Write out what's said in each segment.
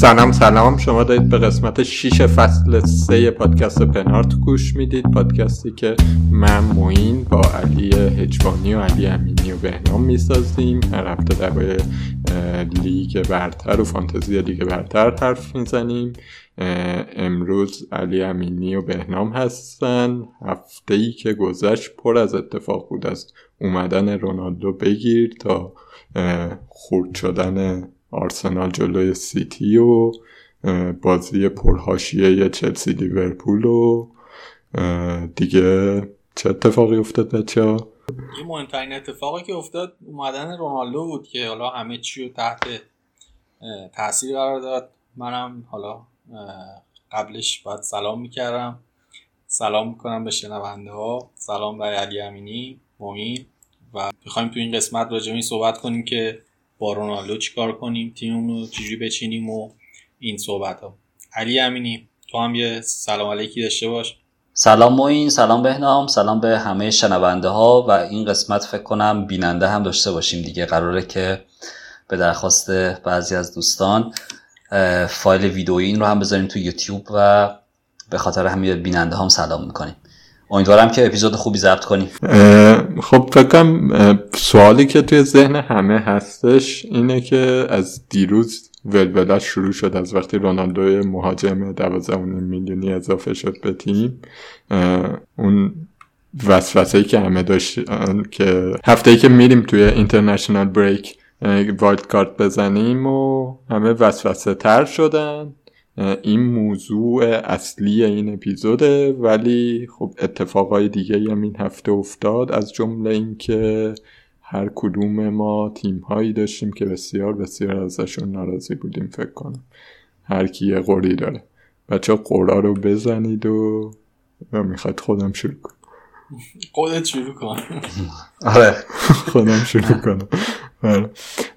سلام سلام. شما دارید به قسمت 6 فصل 3 پادکست پنارت گوش می‌دید. پادکستی که من موین با علی هجوانی و علی امینی و بهنام می‌سازیم. هر هفته درباره لیگ برتر و فانتزی لیگ برتر حرف می‌زنیم. امروز علی امینی و بهنام هستن. هفته ای که گذشت پر از اتفاق بود. از اومدن رونالدو بگیر تا خورد شدن آرسنال جلوی سیتی و بازی پرهاشیه چلسی لیورپول و دیگه چه اتفاقی افتاد بچه ها؟ مهمترین اتفاقی که افتاد اومدن رونالدو بود که حالا همه چی رو تحت تاثیر قرار داد. منم حالا قبلش باید سلام می‌کردم. سلام می‌کنم به شنونده ها. سلام برای علی امینی موین و می‌خوایم تو این قسمت راجع صحبت کنیم که با رونالدو چیکار کنیم تیممون رو چجوری بچینیم و این صحبت ها علی امینی تو هم یه سلام علیکی داشته باش. سلام موین سلام بهنام سلام به همه شنونده ها و این قسمت فکر کنم بیننده هم داشته باشیم دیگه. قراره که به درخواست بعضی از دوستان فایل ویدئویی این رو هم بذاریم تو یوتیوب و به خاطر همین بیننده هم سلام می‌کنیم. امیدوارم که اپیزود خوبی ضبط کنیم خب فکرم سوالی که توی ذهن همه هستش اینه که از دیروز ولولت شروع شد. از وقتی رونالدو مهاجم 12 میلیونی اضافه شد به تیم اون وسوسه که همه داشت که هفته که میریم توی اینترنشنال بریک وایلد کارت بزنیم و همه وسوسه تر شدن. این موضوع اصلی این اپیزوده ولی خب اتفاقای دیگه هم این هفته افتاد. از جمله اینکه هر کدوم ما تیم هایی داشتیم که بسیار بسیار ازشون ناراضی بودیم فکر کنم. هر کی یه قوری داره. بچه قورا رو بزنید و می‌خواد خودم شروع کنم. خودت شروع کن. آره. خودم شروع کنم.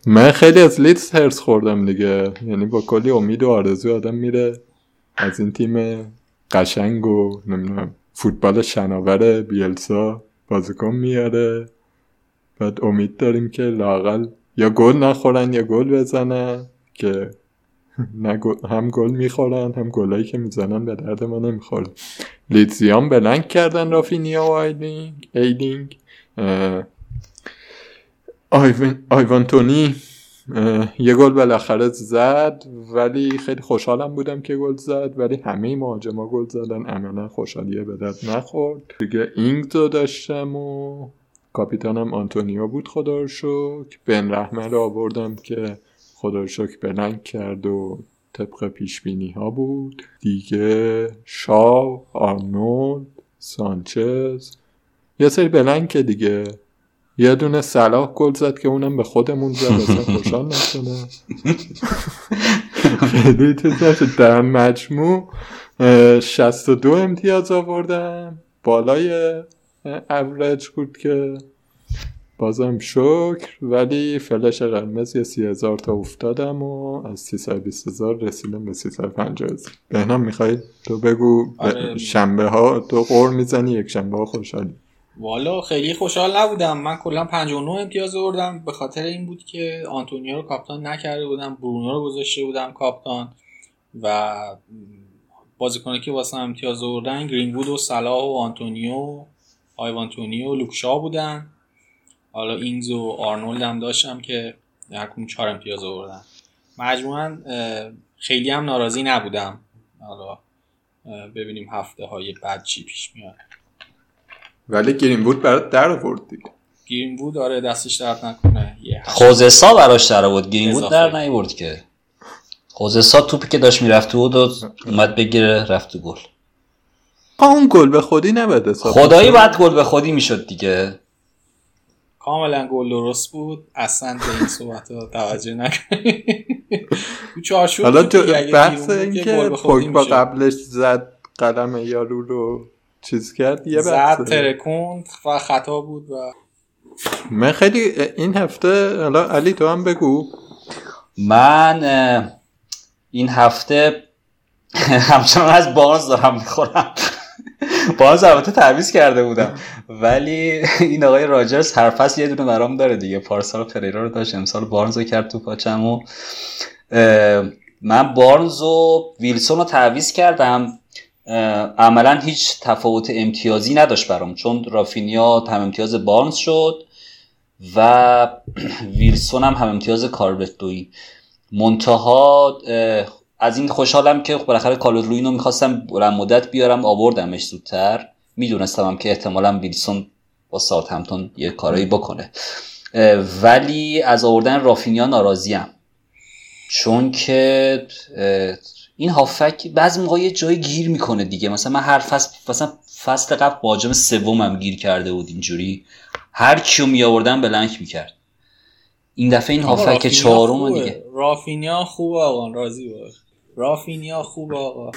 من خیلی از لیدز هرس خوردم دیگه. یعنی با کلی امید و آرزو آدم میره از این تیم قشنگ و نمی‌دونم فوتبال شناور بیلسا بازیکن میاره. بعد امید داریم که لاقل یا گل نخورن یا گل بزنن که هم گل می‌خورن هم گلایی که می‌زنن به درد ما نمی‌خوره. لیدزیان بلنگ کردن رافینیا و ایدینگ, ایدینگ. آیوان یه گل بالاخره زد ولی خیلی خوشحالم بودم که گل زد ولی همه مهاجما گل زدن. عملا خوشحالیه به درد نخورد. دیگه اینگزو داشتم و کاپیتانم آنتونیو بود خدا رو شکر بن رحمه رو آوردم که خدا رو شکر blank کرد و طبق پیش بینی ها بود. دیگه شاو آرنولد سانچز. یه سری بلنگ که دیگه یه دونه صلاح گل زد که اونم به خودمون زد اصلا خوشحال نشده خیلی در مجموع 62 امتیاز آوردم بالای اورج بود که بازم شکر. ولی فلش قرمز یه سی هزار تا افتادم و از سی بیست هزار رسیدم به سی پنجه هزار بهنام می‌خوای تو بگو؟ آره. شنبه ها تو قور می‌زنی یک شنبه ها خوشحالی. والا خیلی خوشحال نبودم. من کلا 59 امتیاز آوردم. به خاطر این بود که آنتونیو رو captain نکرده بودم. برونو رو گذاشته بودم captain. و بازیکنی که واسه امتیاز آوردن گرینوود و صلاح و آنتونیو آیوان تونی و و لوک شاو بودن. حالا اینگز و آرنولد هم داشتم که هر کدوم 4 امتیاز آوردن. مجموعا خیلی هم ناراضی نبودم. حالا ببینیم هفته های بعد چی پیش میاد. ولی گرین بود برات در آورد دیگه. گرین بود آره دستش درد نکنه. خوزسا براش در آورد. گرین بود در نیورد که. خوزسا توپی که داشت می‌رفت بود و اومد بگیره رفت تو گل. اون گل به خودی نبود خدایی باید گل به خودی می‌شد دیگه. کاملا گل درست بود. اصلا به این صحبت ها توجه نکنید حالا بحث این که با قبلش زد قلم یارو رو. چیز کرد؟ یه زد ترکوند و خطا بود و من خیلی این هفته حالا علی تو هم بگو. من این هفته همچنان از بارز دارم می‌خورم. باز البته تعویض کرده بودم. ولی این آقای راجرز هر فصل یه دونه برام داره دیگه. پارسال پریرا رو داشت امسال بارنز رو کرد تو پاچم و من بارنز و ویلسون رو تعویض کردم. عملا هیچ تفاوت امتیازی نداشت برام چون رافینیا هم امتیاز بارنز شد و ویلسون هم هم امتیاز کاربت دوی منتها از این خوشحالم که بالاخره کالوت لوین رو می‌خواستم بلند مدت بیارم آوردمش زودتر. می‌دونستم هم که احتمالا ویلسون با ساعت همتون یه کارایی بکنه. ولی از آوردن رافینیا ناراضیم. چون که این هافک بعضی موقع یه جای گیر می‌کنه دیگه. مثلا من هر فصل مثلا فصل قبل باجم سومم گیر کرده بود اینجوری. هر کیو می آوردن بلنک می‌کرد. این دفعه این هافک چهارم دیگه. رافینیا خوب آقا راضی باش. رافینیا خوب آقا.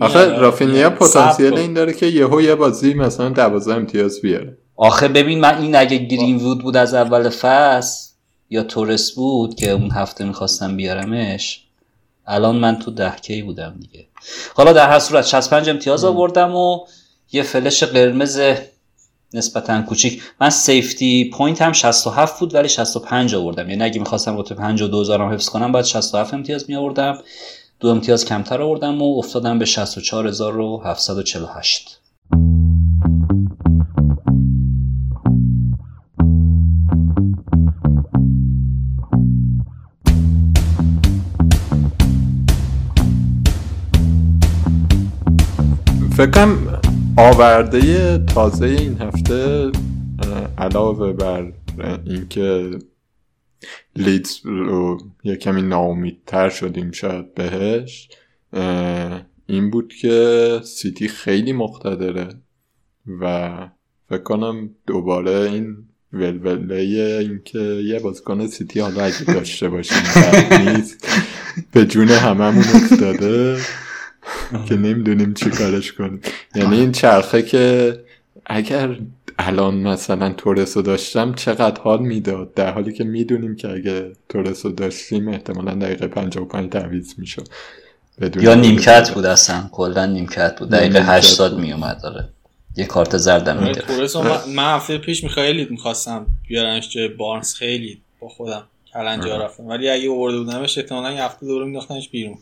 آخه رافینیا پتانسیل این داره که یهو یه بازی مثلا 12 امتیاز بیاره. آخه ببین من این اگه گرین وود بود از اول فصل یا تورس بود که اون هفته می‌خواستم بیارمش الان من تو ده کی بودم دیگه. حالا در هر صورت 65 امتیاز آوردم و یه فلش قرمز نسبتا کوچیک. من safety point هم 67 بود ولی 65 آوردم. یعنی اگه می‌خواستم رتبه 52 هم حفظ کنم باید 67 امتیاز می آوردم دو امتیاز کمتر آوردم و افتادم به 64748 فکرم آورده تازه این هفته علاوه بر اینکه لیدز رو یه کمی ناامیدتر شدیم شاید بهش این بود که سیتی خیلی مقتدره و فکر کنم دوباره این ولوله اینکه یه بازیکن سیتی حالا اگه داشته باشیم نیست. به جون هممون افتاده. که نمی‌دونیم چی کارش کنیم. یعنی این چرخه که اگر الان مثلا تورسو داشتم چقدر حال می‌داد؟ در حالی که می‌دونیم که اگه تورسو داشتیم احتمالا دقیقه 55 تعویض می‌شد. یا نیمکت بود اصلا کلا نیمکت بود. دقیقه 80 میومد داره یه کارت زردم آره، می‌گرفت. تورسو من هفته پیش میخوایلی می‌خواستم بیارنش جای بارنز خیلی با خودم کلنجا رفتم. ولی اگه ورده بودمش احتمالا یه هفته دوره میداختنش بیرون.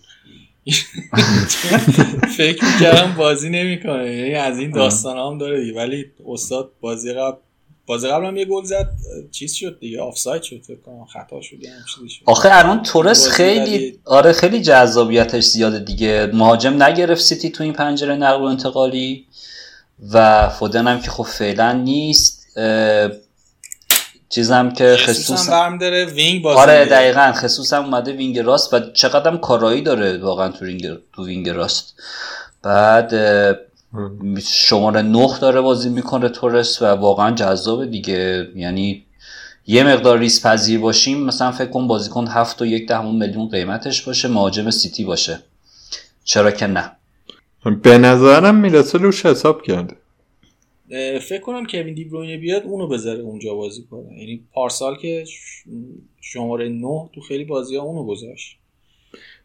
فکر می‌کردم بازی نمی‌کنه. یعنی از این داستان هم داره ولی استاد بازی قبل بازی قبل هم یه گل زد. چیز شد دیگه. آفساید شد فکر کنم. خطا شد آخه الان تورس خیلی آره خیلی جذابیتش زیاده دیگه. مهاجم نگرفت سیتی تو این پنجره نقل و انتقالی و فودن هم که خب فعلا نیست. چیزم که خصوص هم داره wing بازی آره دقیقا. خصوص هم اومده wing راست و چقدر هم کارایی داره واقعا تو wing, تو wing راست. بعد شماره نه داره بازی می‌کنه تورس و واقعا جذابه دیگه. یعنی یه مقدار ریسک پذیر باشیم مثلا فکر کن بازیکن هفت و یک دهم میلیون قیمتش باشه مهاجم سیتی باشه. چرا که نه؟ به نظرم می‌رسه روش حساب کرده. فکر کنم کوین دی بروینه بیاد اونو بذاره اونجا بازی کنه. یعنی پارسال که شماره 9 تو خیلی بازی ها اونو گذاشت.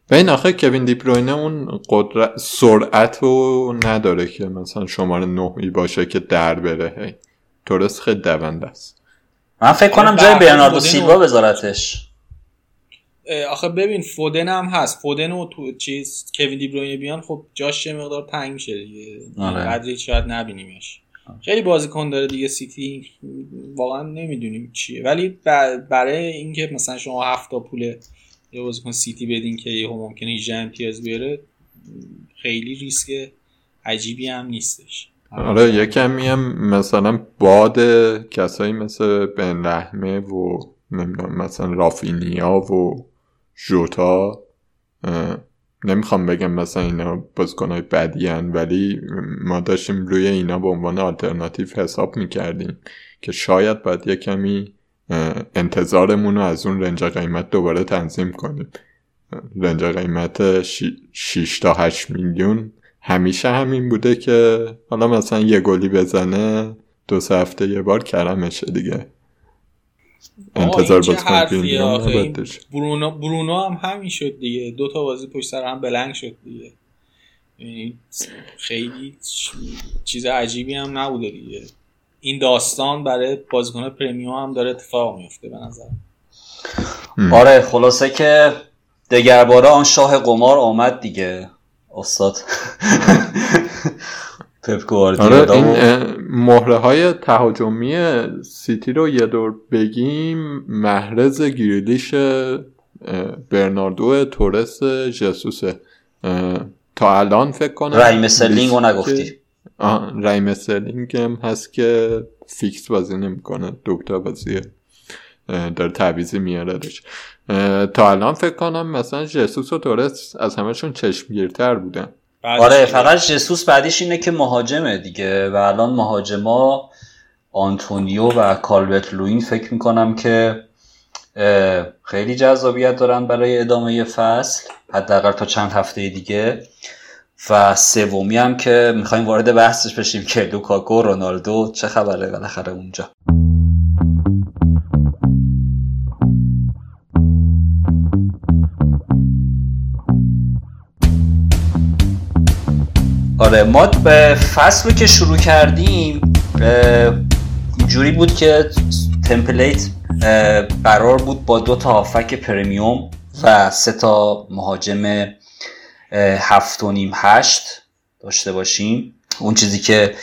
به این آخه کوین دی بروینه اون قدرت سرعت رو نداره که مثلا شماره 9 ای باشه که در بره. هی تورس خیلی دونده است. من فکر کنم جای برناردو سیلوا بذارتش. آخه ببین فودن هم هست. فودن و تو چیز کوین دی بروینه بیان خب جاش مقدار تنگ میشه دیگه. آره. قدری شاید نبینیمش. خیلی بازیکن داره دیگه سیتی. واقعا نمی‌دونیم چیه. ولی برای اینکه مثلا شما هفت تا پول یه بازیکن سیتی بدین که یه ممکنه 18 امتیاز بیاره خیلی ریسک عجیبی هم نیستش. آره یه کمی هم مثلا باد کسایی مثل بن رحمه و نمی‌دونم مثلا رافینیا و جوتا نمی‌خوام بگم مثلا اینا بازیکنهای بدی ولی ما داشتیم روی اینا به عنوان آلترناتیو حساب می‌کردیم که شاید باید یه کمی انتظارمون رو از اون رنج قیمت دوباره تنظیم کنیم. رنج قیمت 6 تا 8 میلیون همیشه همین بوده که حالا مثلا یه گلی بزنه دو سه هفته یه بار کرمشه دیگه. انتظار باز برونو برونو هم همین شد دیگه. دو تا بازی پشت سر هم بلنگ شد دیگه. یعنی خیلی چیز عجیبی هم نبوده دیگه. این داستان برای بازیکن پرمیوم هم داره اتفاق میفته به نظر. آره خلاصه که دگرباره آن شاه قمار آمد دیگه استاد. پپ آره این مهره های تهاجمی سیتی رو یه دور بگیم. محرز گریلیش برناردو تورس جسوسه تا الان فکر کنم رحیم استرلینگ رو نگفتی. رحیم استرلینگ هم هست که فیکس بازی نمی‌کنه دکتر بازیه داره تعویضی میاردش تا الان فکر کنم مثلا جسوس و تورس از همشون چشمگیرتر بودن. آره فقط جسوس بدیش اینه که مهاجمه دیگه و الان مهاجما آنتونیو و کالوت لوین فکر می‌کنم که خیلی جذابیت دارن برای ادامه فصل حداقل تا چند هفته دیگه. و سومی هم که می‌خوایم وارد بحثش بشیم که لوکاکو رونالدو چه خبره بالاخره اونجا. آره ما به فصل که شروع کردیم اینجوری بود که تمپلیت قرار بود با دو تا هافک پرمیوم و سه تا مهاجم هفت و نیم هشت داشته باشیم. اون چیزی که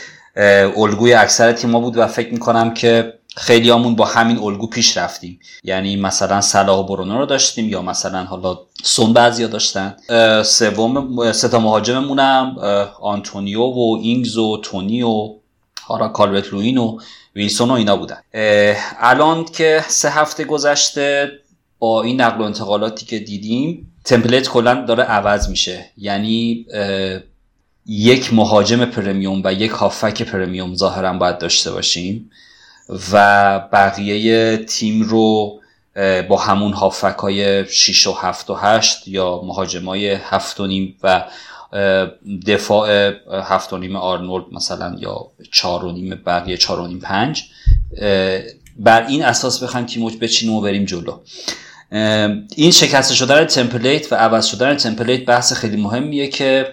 الگوی اکثر تیما بود و فکر می‌کنم که خیلی همون با همین الگو پیش رفتیم. یعنی مثلا صلاح و برونو رو داشتیم یا مثلا حالا سون بعضیا داشتن. سوم سه تا مهاجممونم آنتونیو و اینگز و تونی و حالا کالوت لوین و ویلسون و اینا بودن. الان که سه هفته گذشته با این نقل و انتقالاتی که دیدیم template کلا داره عوض میشه. یعنی یک مهاجم premium و یک هافبک premium ظاهرا باید داشته باشیم. و بقیه تیم رو با همون هافبک های 6 و 7 و 8 یا مهاجم های 7 و نیم و دفاع 7 و نیم آرنولد مثلا یا 4 و نیم بقیه 4 و نیم 5 بر این اساس بخوایم تیمو بچینیم و بریم جلو. این شکسته شدن تمپلیت و عوض شدن تمپلیت بحث خیلی مهمیه که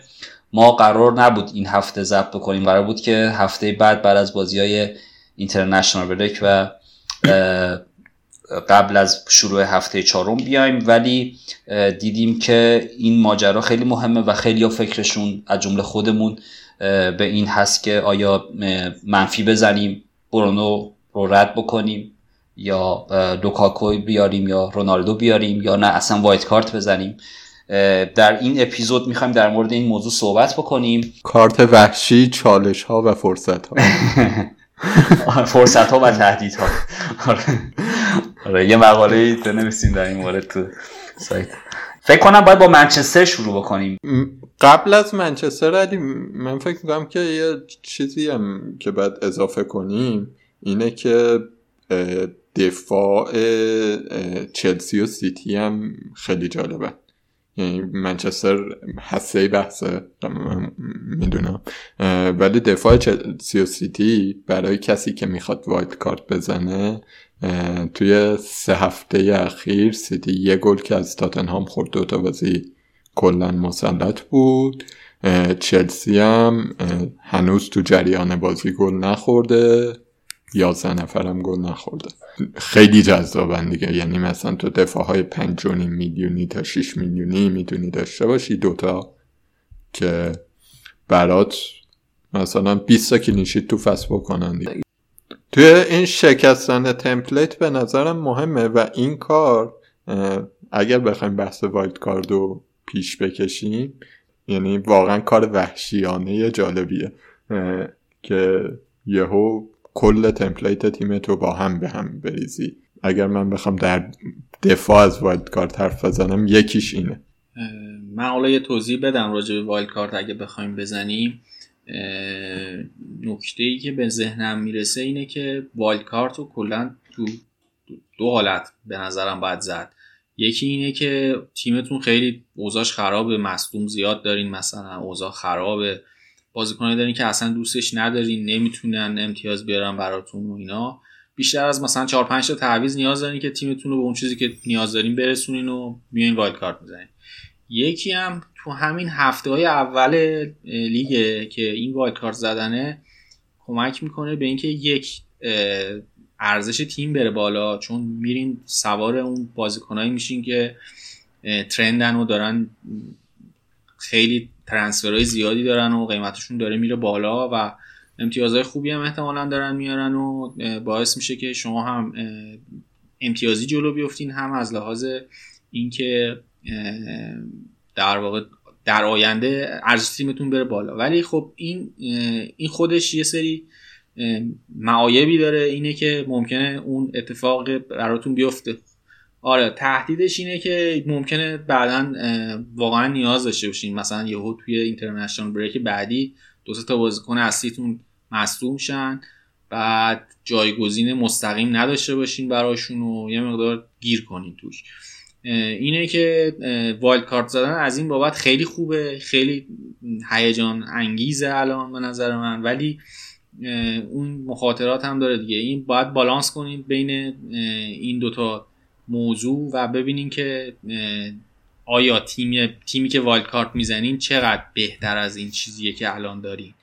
ما قرار نبود این هفته ضبط بکنیم. قرار بود که هفته بعد بعد از بازی های اینترنشنال بریک و قبل از شروع هفته چهارم بیایم. ولی دیدیم که این ماجرا خیلی مهمه و خیلی فکرشون از جمله خودمون به این هست که آیا منفی بزنیم برونو رو رد بکنیم یا لوکاکو بیاریم یا رونالدو بیاریم یا نه اصلا وایت کارت بزنیم. در این اپیزود می‌خوایم در مورد این موضوع صحبت بکنیم. کارت وحشی چالش ها و فرصت ها فرصت ها و تهدید ها آره. آره یه مقاله بنویسیم در این مورد تو سایت. فکر کنم باید با منچستر شروع بکنیم. قبل از منچستر علی من فکر می‌کنم که یه چیزی هم که باید اضافه کنیم اینه که دفاع چلسی و سیتی هم خیلی جالبه. یعنی منچستر حسه بحثه می‌دونم. ولی دفاع چلسی و سیتی برای کسی که می‌خواد wild card بزنه توی سه هفته اخیر سیتی یه گل که از تاتنهام خورد دوتا بازی کلا مسلط بود. چلسی هم هنوز تو جریان بازی گل نخورده یازده نفرم گل نخورده. خیلی جذابن دیگه. یعنی مثلا تو دفاع های پنج میلیونی تا 6 میلیونی می‌تونی داشته باشی دوتا که برات مثلا 20 تا clean sheet تو فصل بکنن دیگه. توی این شکستن template به نظرم مهمه و این کار اگر بخوایم بحث wild card و پیش بکشیم یعنی واقعا کار وحشیانه جالبیه که یهو کل template تیم تو با هم به هم بریزی. اگر من بخوام در دفاع از wild card حرف بزنم یکیش اینه. من حالا یه توضیح بدم راجع به wild card اگه بخوایم بزنیم. نکته ای که به ذهنم می‌رسه اینه که wild card رو کلا تو دو حالت به نظرم باید زد. یکی اینه که تیمتون خیلی اوضاعش خرابه مصدوم زیاد دارین مثلا اوضاع خرابه. بازیکنایی دارین که اصلا دوستش ندارین نمی‌تونن امتیاز بیارن براتون و اینا. بیشتر از مثلا 4 5 تا تعویض نیاز دارین که تیمتون رو به اون چیزی که نیاز دارین برسونین و میاین wild card می‌زنین یکی هم تو همین هفته های اول لیگه که این وایلد کارت زدنه کمک می‌کنه به اینکه یک ارزش تیم بره بالا. چون میرین سوار اون بازیکنایی میشین که ترندن و دارن خیلی ترنسفرهای زیادی دارن و قیمتشون داره میره بالا و امتیازهای خوبی هم احتمالا دارن میارن و باعث میشه که شما هم امتیازی جلو بیفتین هم از لحاظ اینکه در واقع در آینده ارزش تیمتون بره بالا. ولی خب این این خودش یه سری معایبی داره اینه که ممکنه اون اتفاق براتون بیفته. آره تهدیدش اینه که ممکنه بعدا واقعا نیاز داشته باشین مثلا یهو توی اینترنشنال بریک بعدی دو تا بازیکن اصلیتون مصدوم شن بعد جایگزین مستقیم نداشته باشین براشون و یه مقدار گیر کنین توش. اینه که wild card زدن از این بابت خیلی خوبه خیلی هیجان انگیزه الان به نظر من. ولی اون مخاطرات هم داره دیگه. این باید بالانس کنید بین این دوتا موضوع و ببینین که آیا تیمی تیمی که wild card می‌زنین چقدر بهتر از این چیزیه که الان دارین؟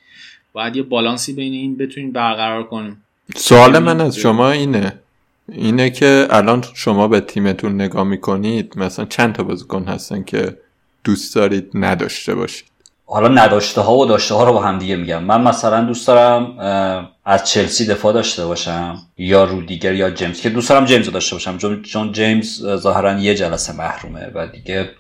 باید یه بالانسی بین این بتونین برقرار کنیم. سوال من از شما اینه. اینه که الان شما به تیمتون نگاه می‌کنید مثلا چند تا بازیکن هستن که دوست دارید نداشته باشید؟ حالا نداشته ها و داشته ها رو با هم دیگه میگم. من مثلا دوست دارم از چلسی دفاع داشته باشم یا رودیگر یا جیمز که دوست دارم جیمز رو داشته باشم. چون جیمز ظاهرا یه جلسه محرومه و دیگه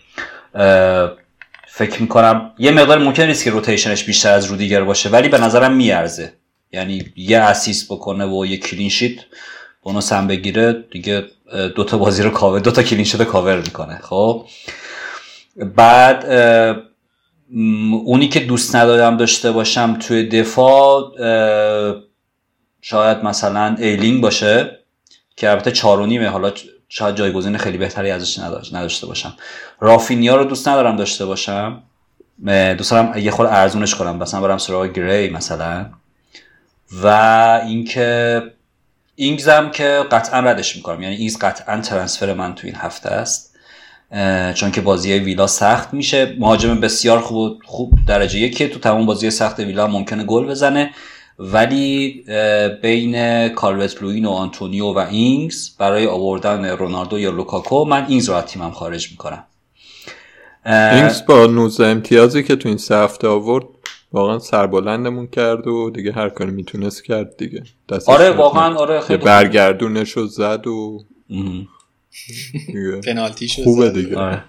فکر می‌کنم یه مقدار ممکن نیست که rotation ش بیشتر از رودیگر باشه ولی به نظرم میارزه. یعنی یه assist بکنه و یه clean sheet bonus هم بگیره دیگه دوتا بازی رو کاور دوتا clean sheet cover می‌کنه. خب؟ بعد اونی که دوست ندارم داشته باشم توی دفاع شاید مثلا ایلینگ باشه که البته چار و نیمه حالا شاید جایگزین خیلی بهتری ازش نداشته باشم. رافینیا رو دوست ندارم داشته باشم. دوست دارم یه خورده ارزونش کنم مثلا برم سراغ گری مثلا. و اینکه اینگزم که قطعا ردش می‌کنم یعنی اینگز قطعا ترنسفر من تو این هفته است. چون که بازی ویلا سخت میشه. مهاجم بسیار خوب خوب درجه یکی تو تمام بازی سخت ویلا ممکنه گل بزنه. ولی بین کالوت لوین و آنتونیو و اینگز برای آوردن رونالدو یا لوکاکو من اینگز رو از تیمم خارج می‌کنم. اینگز با 19 امتیازی که تو این سه هفته آورد واقعا سربلندمون کرد و دیگه هر کاری می‌تونست کرد دیگه. آره واقعا آره خیلی برگردونش رو زد و پنالتی شد خوبه دیگه. آره.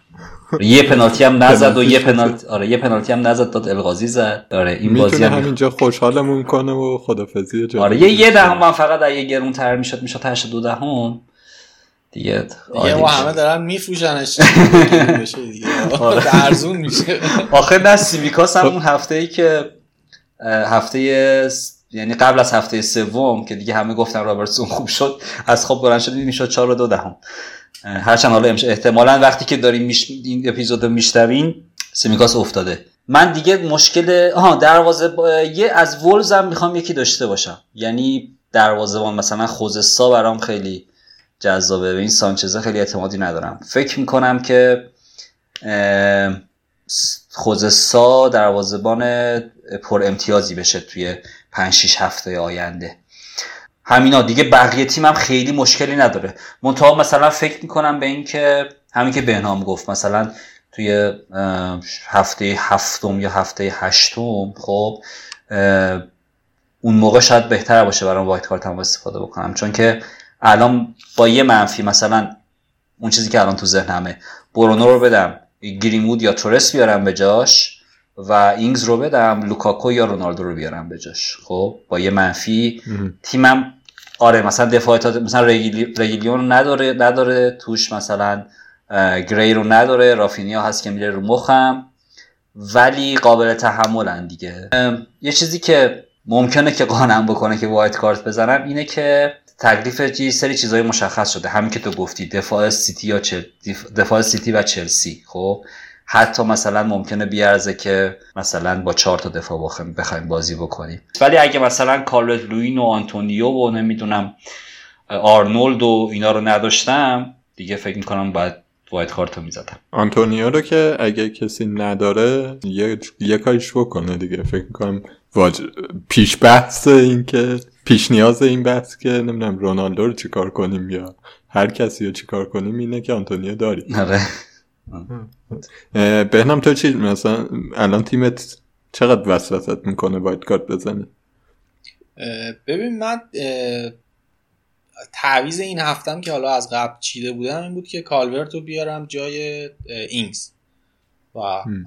یه پنالتی هم نزد و یه پنالتی آره یه پنالتی هم نزد داد الغازی زد. آره این بازی هم همینجا خوشحالمون کنه و خدافظی آره یه یه دهم من فقط اگه گرون تر می‌شد می‌شد 82 دهم. دیگه دیگه ما همه دارن میفروشنش. بشه دیگه. ارزون میشه. آخه نه سیمیکاس هم اون هفته ای که هفته یعنی قبل از هفته سوم که دیگه همه گفتن رابرتسون خوب شد از خواب بلند شد می‌شد 4 و 2 دهم. هرچند حالا احتمالا وقتی که داریم میش... این اپیزود میشنوین سیمیکاس افتاده. من دیگه مشکل آها دروازه با... یه از ولز هم می‌خوام یکی داشته باشم. یعنی دروازه مثلا خوزستا برام خیلی جذابه. به این سانچزه خیلی اعتمادی ندارم. فکر می‌کنم که خوزستا دروازبان پر امتیازی بشه توی 5 6 هفته آینده. همینا دیگه بقیه تیمم خیلی مشکلی نداره. منتها مثلا فکر می‌کنم به این که همین که بهنام گفت مثلا توی هفته هفتم یا هفته هشتم خب اون موقع شاید بهتر باشه برام wildcard هم استفاده بکنم. چون که الان با یه منفی مثلا اون چیزی که الان تو ذهنمه برونو رو بدم گرینوود یا تورس بیارم به جاش و اینگز رو بدم لوکاکو یا رونالدو رو بیارم به جاش. خب با یه منفی. تیمم آره مثلا دفاع مثلا رگیلون نداره نداره توش مثلا گری رو نداره رافینیا هست که میره رو مخم ولی قابل تحملن دیگه. یه چیزی که ممکنه که قانعم بکنه که wildcard بزنم اینه که تکلیف یه سری چیزای مشخص شده. همین که تو گفتی دفاع سیتی یا چل... دفاع سیتی و چلسی. خب حتی مثلا ممکنه بیارزه که مثلا با چهار تا دفاع بخوایم بازی بکنیم. ولی اگه مثلا کالورت لوین و آنتونیو و نمی‌دونم آرنولد و اینا رو نداشتم دیگه فکر می‌کنم باید wildcard رو می‌زدم. آنتونیو رو که اگه کسی نداره یه, یه کاریش بکنه دیگه. فکر می‌کنم واج... پیش بحث این که پیش نیاز این بحث که نمی‌دونم رونالدو رو چیکار کنیم یا هر کسی رو چیکار کنیم اینه که آنتونیو داری آره. بهنام تو چی مثلا الان تیمت چقدر وسوسه‌ت می‌کنه wildcard بزنی؟ ببین من تعویز این هفتم که حالا از قبل چیده بودم این بود که کالورت رو بیارم جای اینگز. و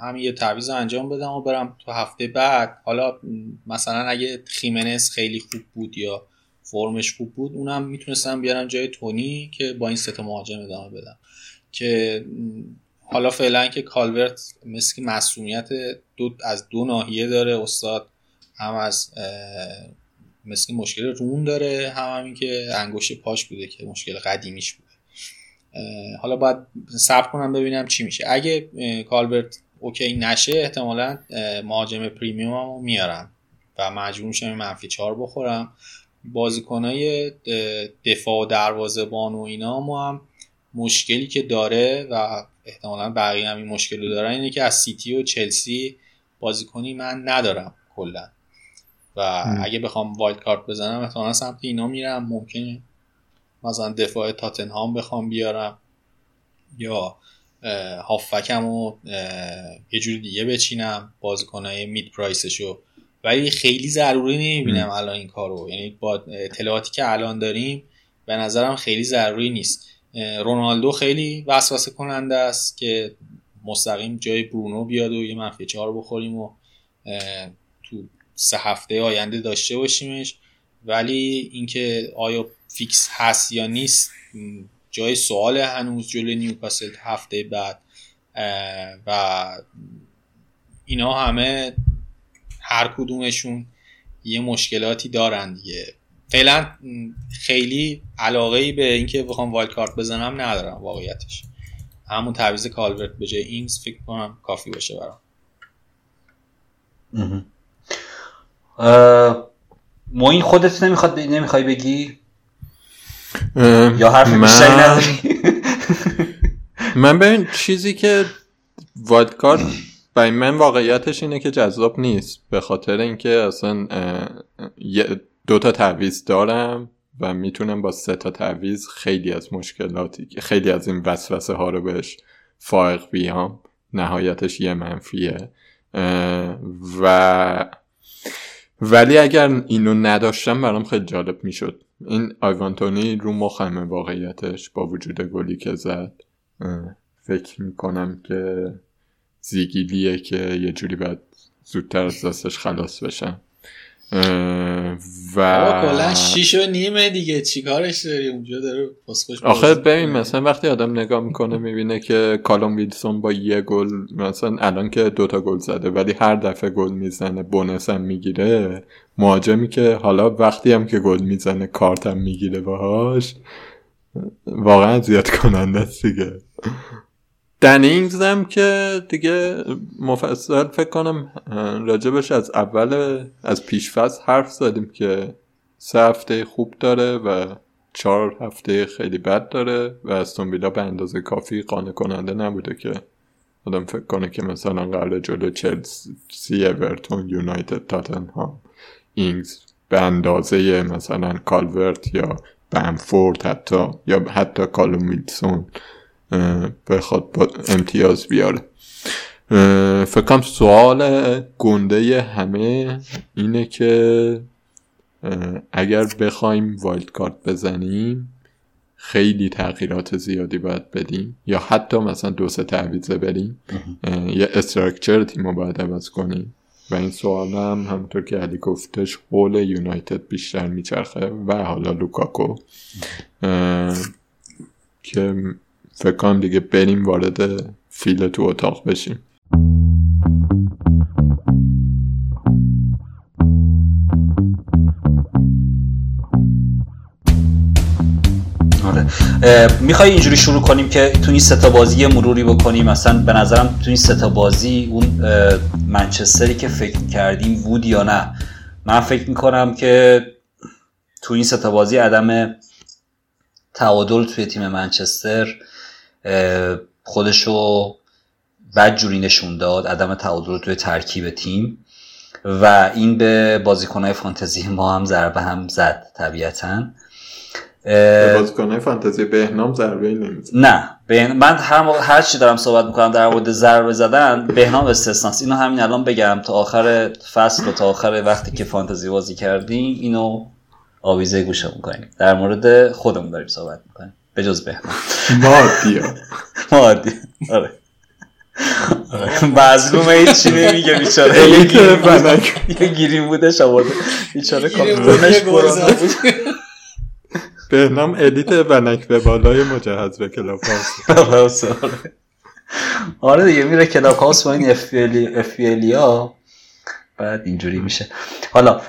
همین یه تعویز انجام بدم و برم تو هفته بعد. حالا مثلا اگه خیمنس خیلی خوب بود یا فرمش خوب بود اونم می‌تونستم بیارم جای تونی که با این سه مهاجم ادامه بدم. که حالا فعلا که کالورت مثل مسئولیت دو از دو ناحیه داره استاد هم از مثل مشکل ران داره هم همین که انگشت پاش بوده که مشکل قدیمیش بوده. حالا باید صبر کنم ببینم چی میشه. اگه کالورت OK نشه احتمالا مهاجم premium میارم و مجبور میشم منفی چهار بخورم. بازیکنهای دفاع و دروازه و اینا ما هم مشکلی که داره و احتمالا بقیه هم این مشکل رو دارن. اینه که از سیتی و چلسی بازیکنی من ندارم کلا. و اگه بخوام وایلد کارت بزنم احتمالا سمت اینا میرم. ممکنه مثلا دفاع تاتنهام بخوام بیارم یا هافکم و یه جور دیگه بچینم. بازیکنهای مید پرایسشو ولی خیلی ضروری نمی‌بینم الان این کارو. یعنی با اطلاعاتی که الان داریم به نظرم خیلی ضروری نیست. رونالدو خیلی وسوسه کننده است که مستقیم جای برونو بیاد و یه منفی چهار بخوریم و تو سه هفته آینده داشته باشیمش. ولی اینکه آیا فیکس هست یا نیست جای سوال هنوز جلوی نیوکاسل هفته بعد. و اینا همه هر کدومشون یه مشکلاتی دارن دیگه. فعلا خیلی علاقه ای به اینکه بخوام wildcard بزنم ندارم واقعیتش. همون تعویض کالورت به جای اینگز فکر کنم کافی باشه برام. موین خودت نمی‌خواد نمی‌خوای بگی؟ یا حرف من... من ببین چیزی که wildcard برای من واقعیتش اینه که جذاب نیست. به خاطر اینکه اصلا دو تا تعویض دارم. و می‌تونم با سه تا تعویض خیلی از مشکلاتی خیلی از این وسوسه ها رو بهش فائق بیام. نهایتش یه منفیه. و ولی اگر اینو نداشتم برام خیلی جالب می‌شد. این آیوانتونی رو مخمه واقعیتش با وجود گلی که زد. فکر می‌کنم که زیگیلیه که یه جوری باید زودتر از دستش خلاص بشن و کلا شیش و نیمه دیگه. چیکارش داری؟ اونجا داره آخه ببین مثلا وقتی آدم نگاه می‌کنه می‌بینه که کالوم ویلسون با یه گل مثلا الان که دوتا گل زده ولی هر دفعه گل می‌زنه بونس هم می‌گیره. مهاجمی که حالا وقتی هم که گل می‌زنه کارت هم می‌گیره باهاش واقعا زیاد کننده است دیگه. دنینگز هم که دیگه مفصل فکر کنم راجبش از اول از پیش‌فصل حرف زدیم که سه هفته خوب داره و چهار هفته خیلی بد داره و از ویلا به اندازه کافی قانع کننده نبوده که آدم فکر کنه که مثلا قرار جلو چلسی اورتون یونایتد تاتنهام اینگز به اندازه مثلا کالورت یا بنفورد حتی یا حتی کالوم ویلسون بخواد با امتیاز بیاره. فکرم سوال گنده همه اینه که اگر بخوایم wildcard بزنیم خیلی تغییرات زیادی باید بدیم. یا حتی مثلا دو سه تعویضه بریم. یه structure تیم رو باید عوض کنیم. و این سوال هم همونطور که علی گفتش حول یونایتد بیشتر میچرخه و حالا لوکاکو. که فکر کنم دیگه بریم وارد فیل تو اتاق بشیم. آره. می‌خوای اینجوری شروع کنیم که تو این ستا بازی مروری بکنیم؟ مثلا به نظرم تو این ستا بازی اون منچستری که فکر کردیم بود یا نه. من فکر می‌کنم که تو این ستا بازی عدم تعادل توی تیم منچستر خودشو بد جوری نشون داد عدم تعادل توی ترکیب تیم و این به بازیکنهای فانتزی ما هم ضربه هم زد طبیعتا. بازیکنهای فانتزی بهنام ضربه نمی‌زد. نه من هر, هر چی دارم صحبت می‌کنم در مورد ضربه زدن بهنام استثناست. اینو همین الان بگم تا آخر فصل و تا آخر وقتی که فانتزی بازی کردیم اینو آویزه گوشه می‌کنیم در مورد خودمون داریم صحبت می‌کنیم. به جز بهنام مادیا مادیا آره. مظلومه هیچی نمیگه بیچاره؟ الیت بنک یه گیری بودش آورده. بیچاره کامپیونش برانده بود. بهنام الیت بنک به بالای مجهز به کلاب هاوس. آره. دیگه میره کلاب هاوس با این اف ها. بعد اینجوری میشه. حالا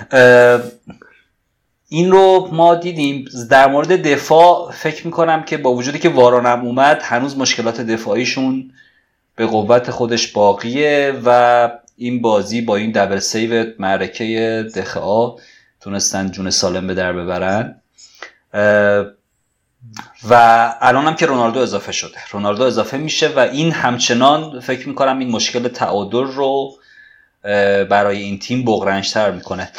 این رو ما دیدیم. در مورد دفاع فکر می‌کنم که با وجودی که وارانم اومد هنوز مشکلات دفاعیشون به قوت خودش باقیه و این بازی با این دبل سیو معرکه دخعا تونستن جون سالم به در ببرن. و الان هم که رونالدو اضافه شده. رونالدو اضافه میشه و این همچنان فکر می‌کنم این مشکل تعادل رو برای این تیم بغرنجتر می‌کنه.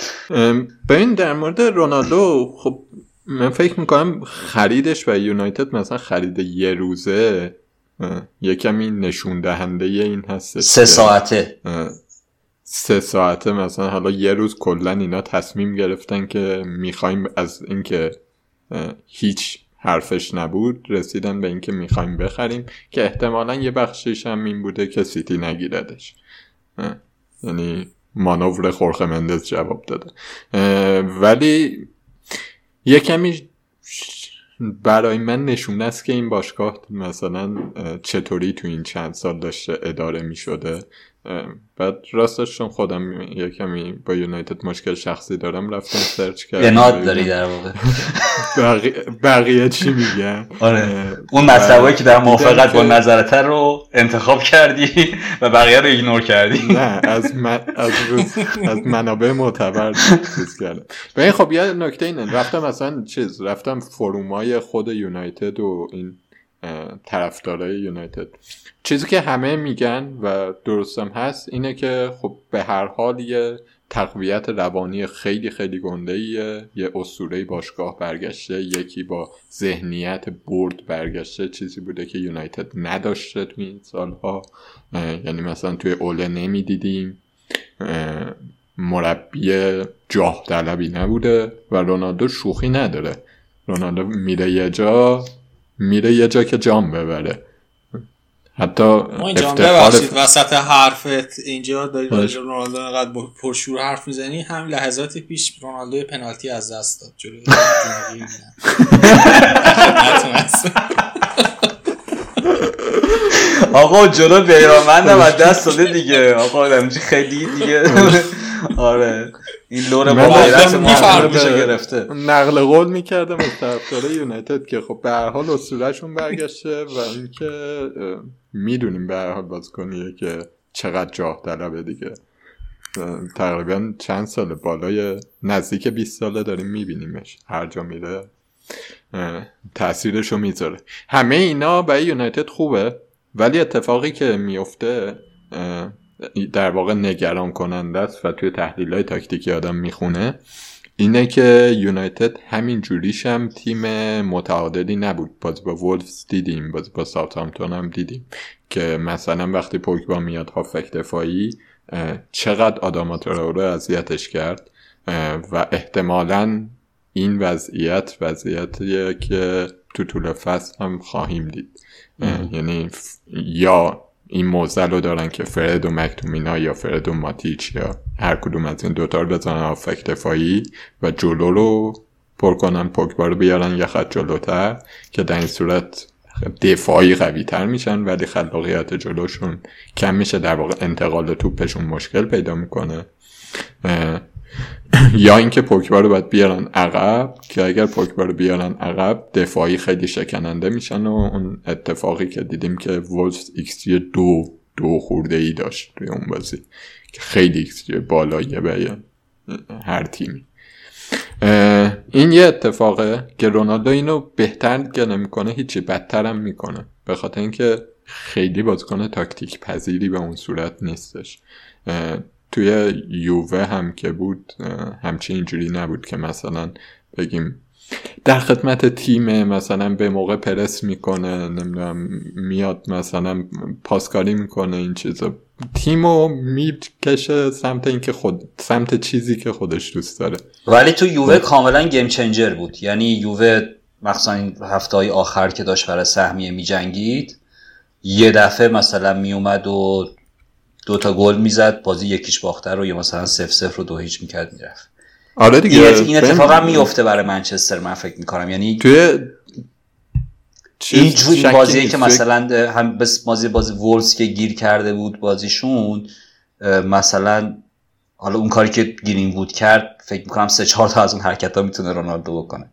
ببین در مورد رونالدو خب من فکر می‌کنم خریدش و یونایتد مثلا خرید یه روزه یه کمی نشون دهنده این هست سه ساعته. سه ساعته مثلا حالا یه روز کلا اینا تصمیم گرفتن که می‌خوایم از اینکه هیچ حرفش نبود رسیدن به اینکه می‌خوایم بخریم که احتمالا یه بخشیش هم این بوده که سیتی نگیردش. یعنی مانور خورخ مندز جواب داده. ولی یه کمی برای من نشونه است که این باشگاه مثلا چطوری تو این چند سال داشته اداره می شده. بعد راستش چون خودم یه کمی با یونایتد مشکل شخصی دارم رفتم سرچ کردم. بناد داری در واقع. بقیه چی میگن؟ آره. اون مطلبایی که در موافقت با نظرت رو انتخاب کردی و بقیه رو ایگنور کردی. نه از من از, از منابع معتبر چیز کردم. این خب یه نکته اینه. رفتم مثلا چیز رفتم فرومای خود یونایتد و این طرفدارای یونایتد. چیزی که همه میگن و درستم هست اینه که خب به هر حال یه تقویت روانی خیلی خیلی گنده یه اسطوره باشگاه برگشته یکی با ذهنیت برد برگشته چیزی بوده که یونایتد نداشته تو این سالها. یعنی مثلا توی اوله نمی‌دیدیم. مربی جاه طلبی نبوده و رونالدو شوخی نداره. رونالدو میره یه جا میره یه جا که جام ببره. حتی افتخار وسط حرفت اینجا داری راجع رونالدو انقدر پرشور حرف می‌زنی؟ هم لحظات پیش رونالدو پنالتی از دست داد. جلوی آقا جلو بیرامندم از دست داده دیگه. آقا خیلی دیگه. آره. این لور با میشه گرفته. نقل قول می‌کردم از طرفدار یونایتد که خب به هر حال اسطورهشون برگشته و اینکه می‌دونیم به هر حال بازیکنیه که چقدر جاه طلبه دیگه. تقریبا چند سال بالای نزدیک 20 ساله داریم میبینیمش. هر جا میره تاثیرش رو می‌ذاره. همه اینا برای یونایتد خوبه ولی اتفاقی که میفته در واقع نگران کننده است و توی تحلیل های تاکتیکی آدم می‌خونه اینه که یونایتد همین جوریش هم تیم متعادلی نبود. باز با وولفز دیدیم باز با ساوثهامپتون هم دیدیم که مثلا وقتی پوگبا میاد هافک دفاعی چقدر آدامات رو اذیتش کرد. و احتمالا این وضعیت وضعیتیه که تو طول فصل هم خواهیم دید. یعنی یا این موزل رو دارن که فرد و مکتومینا یا فرد و ماتیچ یا هر کدوم از این دوتا رو بزنن آفک دفاعی و جلو رو پر کنن پوگبا رو بیارن یه خط جلوتر که در این صورت دفاعی قوی تر میشن ولی خلاقیت جلوشون کم میشه. در واقع انتقال توپشون مشکل پیدا می‌کنه. یا اینکه پوکبا رو باید بیارن عقب که اگر پوکبا رو بیارن عقب دفاعی خیلی شکننده میشن و اون اتفاقی که دیدیم که وولز ایکس دو دو خورده ای داشت توی اون بازی که خیلی ایکس بالاییه به هر تیمی این یه اتفاقه که رونالدو اینو بهتر دیگه نمی‌کنه هیچی هم می‌کنه. به خاطر اینکه خیلی بازیکن تاکتیک پذیری به اون صورت نیستش. توی یووه هم که بود همچین اینجوری نبود که مثلا بگیم در خدمت تیم مثلا به موقع پرس می‌کنه نمی‌دونم میاد مثلا پاسکاری می‌کنه این چیزا. تیمو می‌کشه سمت اینکه خود سمت چیزی که خودش دوست داره. ولی تو یووه کاملا گیم چنجر بود. یعنی یووه مخصوصا این هفته های آخر که داشت برای سهمیه میجنگید یه دفعه مثلا میومد و دوتا گل می‌زد بازی یکیش باخته رو یا مثلا سف سف رو دو هیچ می‌کرد می‌رفت. آره دیگه این اتفاق هم میفته برای منچستر من فکر می‌کنم. یعنی توی این جور بازی که مثلا هم بس بازی بازی وولز که گیر کرده بود بازیشون مثلا حالا اون کاری که گیرین بود کرد فکر می‌کنم سه چهار تا از اون حرکت ها می‌تونه رونالدو بکنه.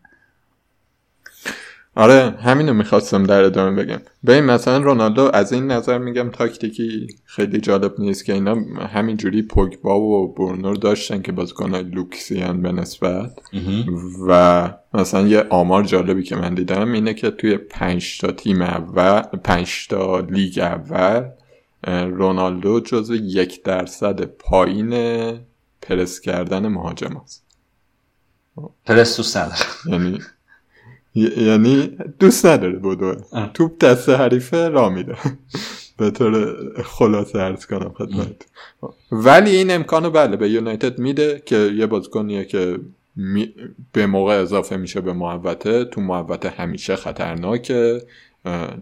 آره همینو می‌خواستم در ادامه بگم. این مثلا رونالدو از این نظر میگم تاکتیکی خیلی جالب نیست که اینا همینجوری پوگبا و برونو داشتن که بازیکنهای لوکسیان به نسبت. و مثلا یه آمار جالبی که من دیدم اینه که توی پنج تا تیم اول پنج تا لیگ اول رونالدو جزو یک درصد پایین پرس کردن مهاجم است پرس دوست یعنی یعنی دوست نداره بودو توپ دست حریفه را میده. به طور خلاصه ارز کنم خدمت. ولی این امکانو بله به یونایتد میده که یه بازیکنیه که به موقع اضافه میشه به محوطه. تو محوطه همیشه خطرناکه.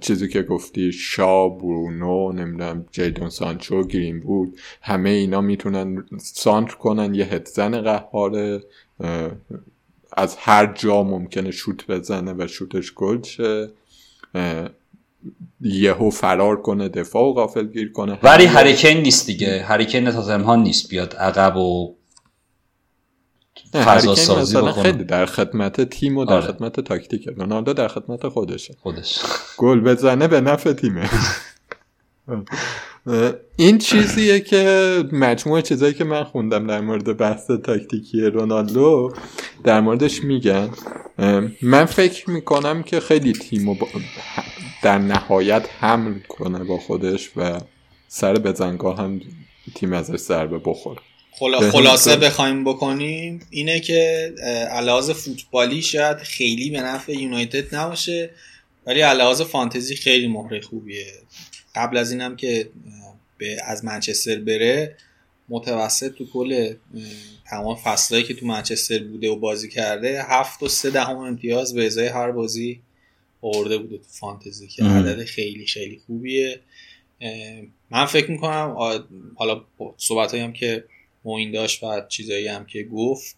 چیزی که گفتی شا برونو نمی‌دونم جیدون سانچو گرین بود همه اینا می‌تونن سانتر کنن یه هدزن قهاره از هر جا ممکنه شوت بزنه و شوتش گل شه یهو فرار کنه دفاع و غافل گیر کنه. ولی هریکین نیست دیگه. هریکین تاتنهام نیست بیاد عقب و فضا سازی بکنه. خیلی در خدمت تیم و در آره. خدمت تاکتیک رونالدو در خدمت خودشه. خودش. گل بزنه به نفع تیمه. این چیزیه که مجموعه چیزایی که من خوندم در مورد بحث تاکتیکی رونالدو در موردش میگن. من فکر می‌کنم که خیلی تیم در نهایت حمل کنه با خودش و سر بزنگاه هم تیم ازش ضربه بخوره. خلاصه بخوایم بکنیم اینه که علاوه فوتبالی شاید خیلی به نفع یونایتد نباشه ولی علاوه فانتزی خیلی مهره خوبیه. قبل از اینم که به از منچستر بره متوسط تو کل تمام فصلهایی که تو منچستر بوده و بازی کرده هفت و سه دهم امتیاز به ازای هر بازی آورده بوده تو فانتزی که عدد خیلی خیلی خوبیه. من فکر می‌کنم حالا صحبت هم که موین داشت و چیزایی هم که گفت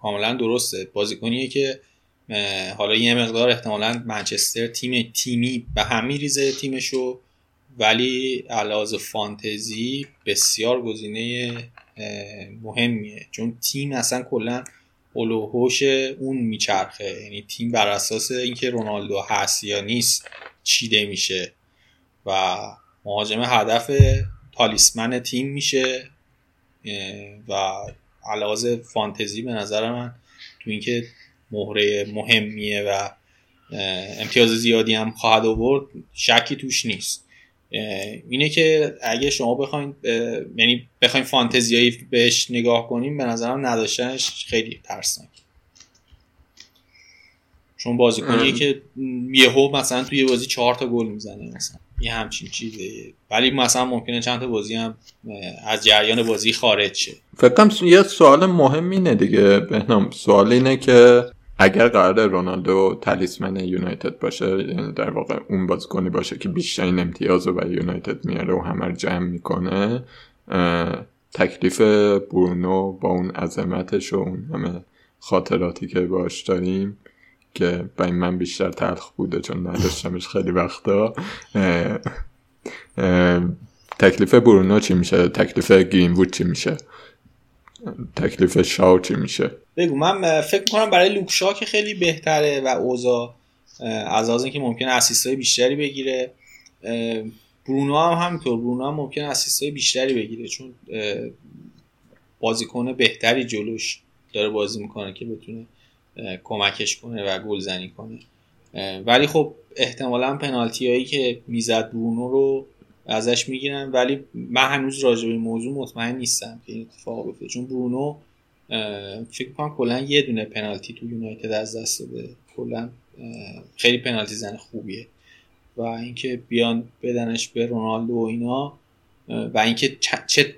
کاملا درسته. بازیکنیه که حالا یه مقدار احتمالا منچستر تیم تیمی به هم میریزه تیمشو ولی علاوه فانتزی بسیار گزینه مهمیه. چون تیم اصلا کلا هوش اون میچرخه. یعنی تیم بر اساس اینکه رونالدو هست یا نیست چیده میشه. و مهاجم هدف تالیسمن تیم میشه. و علاوه فانتزی به نظر من تو اینکه مهره مهمیه و امتیاز زیادی هم خواهد آورد شکی توش نیست. اینه که اگه شما بخواین یعنی بخواین فانتزیایی بهش نگاه کنیم به نظرم نداشتنش خیلی ترسناک. چون بازیکنیه که یهو مثلا توی بازی چهار تا گل می‌زنه مثلا یه همچین چیزه. ولی مثلا ممکنه چند تا بازی هم از جریان بازی خارج شه. فکرم یه سوال مهم اینه دیگه بهنام. سوال اینه که اگر قرار رونالدو تلیسمن یونایتد باشه یعنی در واقع اون بازیکنی باشه که بیشترین امتیاز رو برای یونایتد میاره و همه جمع می‌کنه تکلیف برونو با اون عظمتش و اون همه خاطراتی که باش داریم که برای من بیشتر تلخ بوده چون نداشتمش خیلی وقتا. تکلیف برونو چی میشه؟ تکلیف گرینوود چی میشه؟ تکلیف شاو چی میشه؟ بگو من فکر می‌کنم برای لوکشا که خیلی بهتره و اوزا از از اینکه ممکن اسیست بیشتری بگیره. برونو هم همینطور برونو هم ممکن اسیست بیشتری بگیره چون بازیکن بهتری جلوش داره بازی می‌کنه که بتونه کمکش کنه و گلزنی کنه. ولی خب احتمالا پنالتی هایی که می‌زد برونو رو ازش می‌گیرن ولی من هنوز راجع به موضوع مطمئن نیستم که این اتفاق بیفته. چون برونو فکر کنم کلا یه دونه پنالتی تو یونایتد از دست داده. کلا خیلی پنالتی زن خوبیه. و اینکه بیان بدنش به رونالدو و اینا و اینکه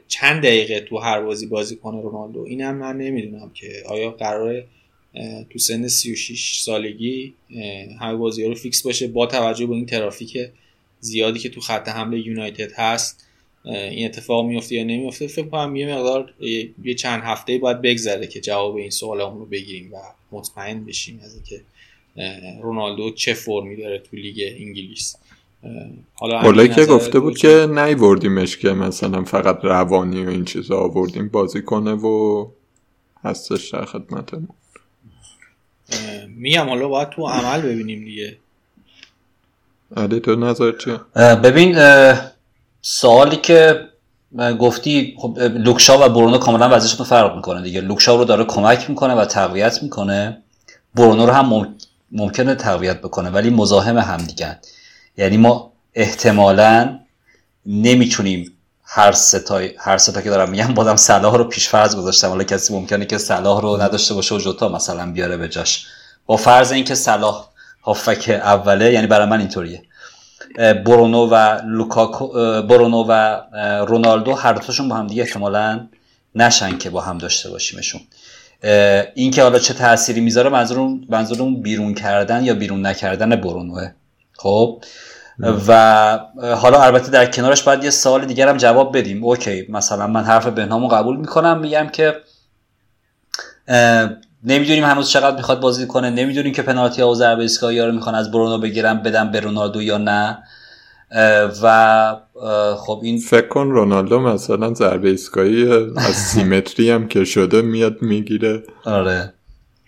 چند دقیقه تو هر بازی بازی کنه رونالدو اینم من نمی‌دونم که آیا قراره تو سن 36 سالگی همه بازی ها رو فیکس باشه با توجه به این ترافیک زیادی که تو خط حمله یونایتد هست. این اتفاق میفته یا نمیفته فکر کنم یه مقدار یه چند هفته باید بگذره که جواب این سوال رو بگیریم و مطمئن بشیم از اینکه رونالدو چه فرمی داره تو لیگ انگلیس. حالا که گفته بود که نیوردیمش که مثلا فقط روانی و این چیزا آوردیم بازی کنه و هستش در خدمتمون. میگم حالا باید تو عمل ببینیم دیگه. علی تو نظر چیه؟ ببین سوالی که گفتی خب لوکشا و برونو کاملا وضعیتشون فرق می‌کنه دیگه. لوکشا رو داره کمک می‌کنه و تقویت می‌کنه. برونو رو هم ممکنه تقویت بکنه ولی مزاحم هم دیگه یعنی ما احتمالا نمی‌تونیم هر ستا هر ستا که دارم میگم بادم صلاح رو پیش فرض گذاشتم حالا کسی ممکنه که صلاح رو نداشته باشه و جوتا مثلا بیاره به جاش. با فرض اینکه صلاح هافک اوله یعنی برای من اینطوریه. برونو و لوکاکو برونو و رونالدو هر دوتاشون با هم دیگه احتمالا نشن که با هم داشته باشیمشون. این که حالا چه تأثیری می‌ذاره منظور منظور بیرون کردن یا بیرون نکردن برونوه. خب؟ و حالا البته در کنارش باید یه سوال دیگر هم جواب بدیم. OK مثلا من حرف بهنامو قبول می‌کنم میگم که نمی‌دونیم هنوز چقدر می‌خواد بازی کنه. نمی‌دونیم که پنالتی ها و ضربه ایستگاهی رو می‌خوان از برونو بگیرن بدن به رونالدو یا نه. و خب این فکر کن رونالدو مثلا ضربه ایستگاهی از سیمتری هم که شده میاد می‌گیره. آره.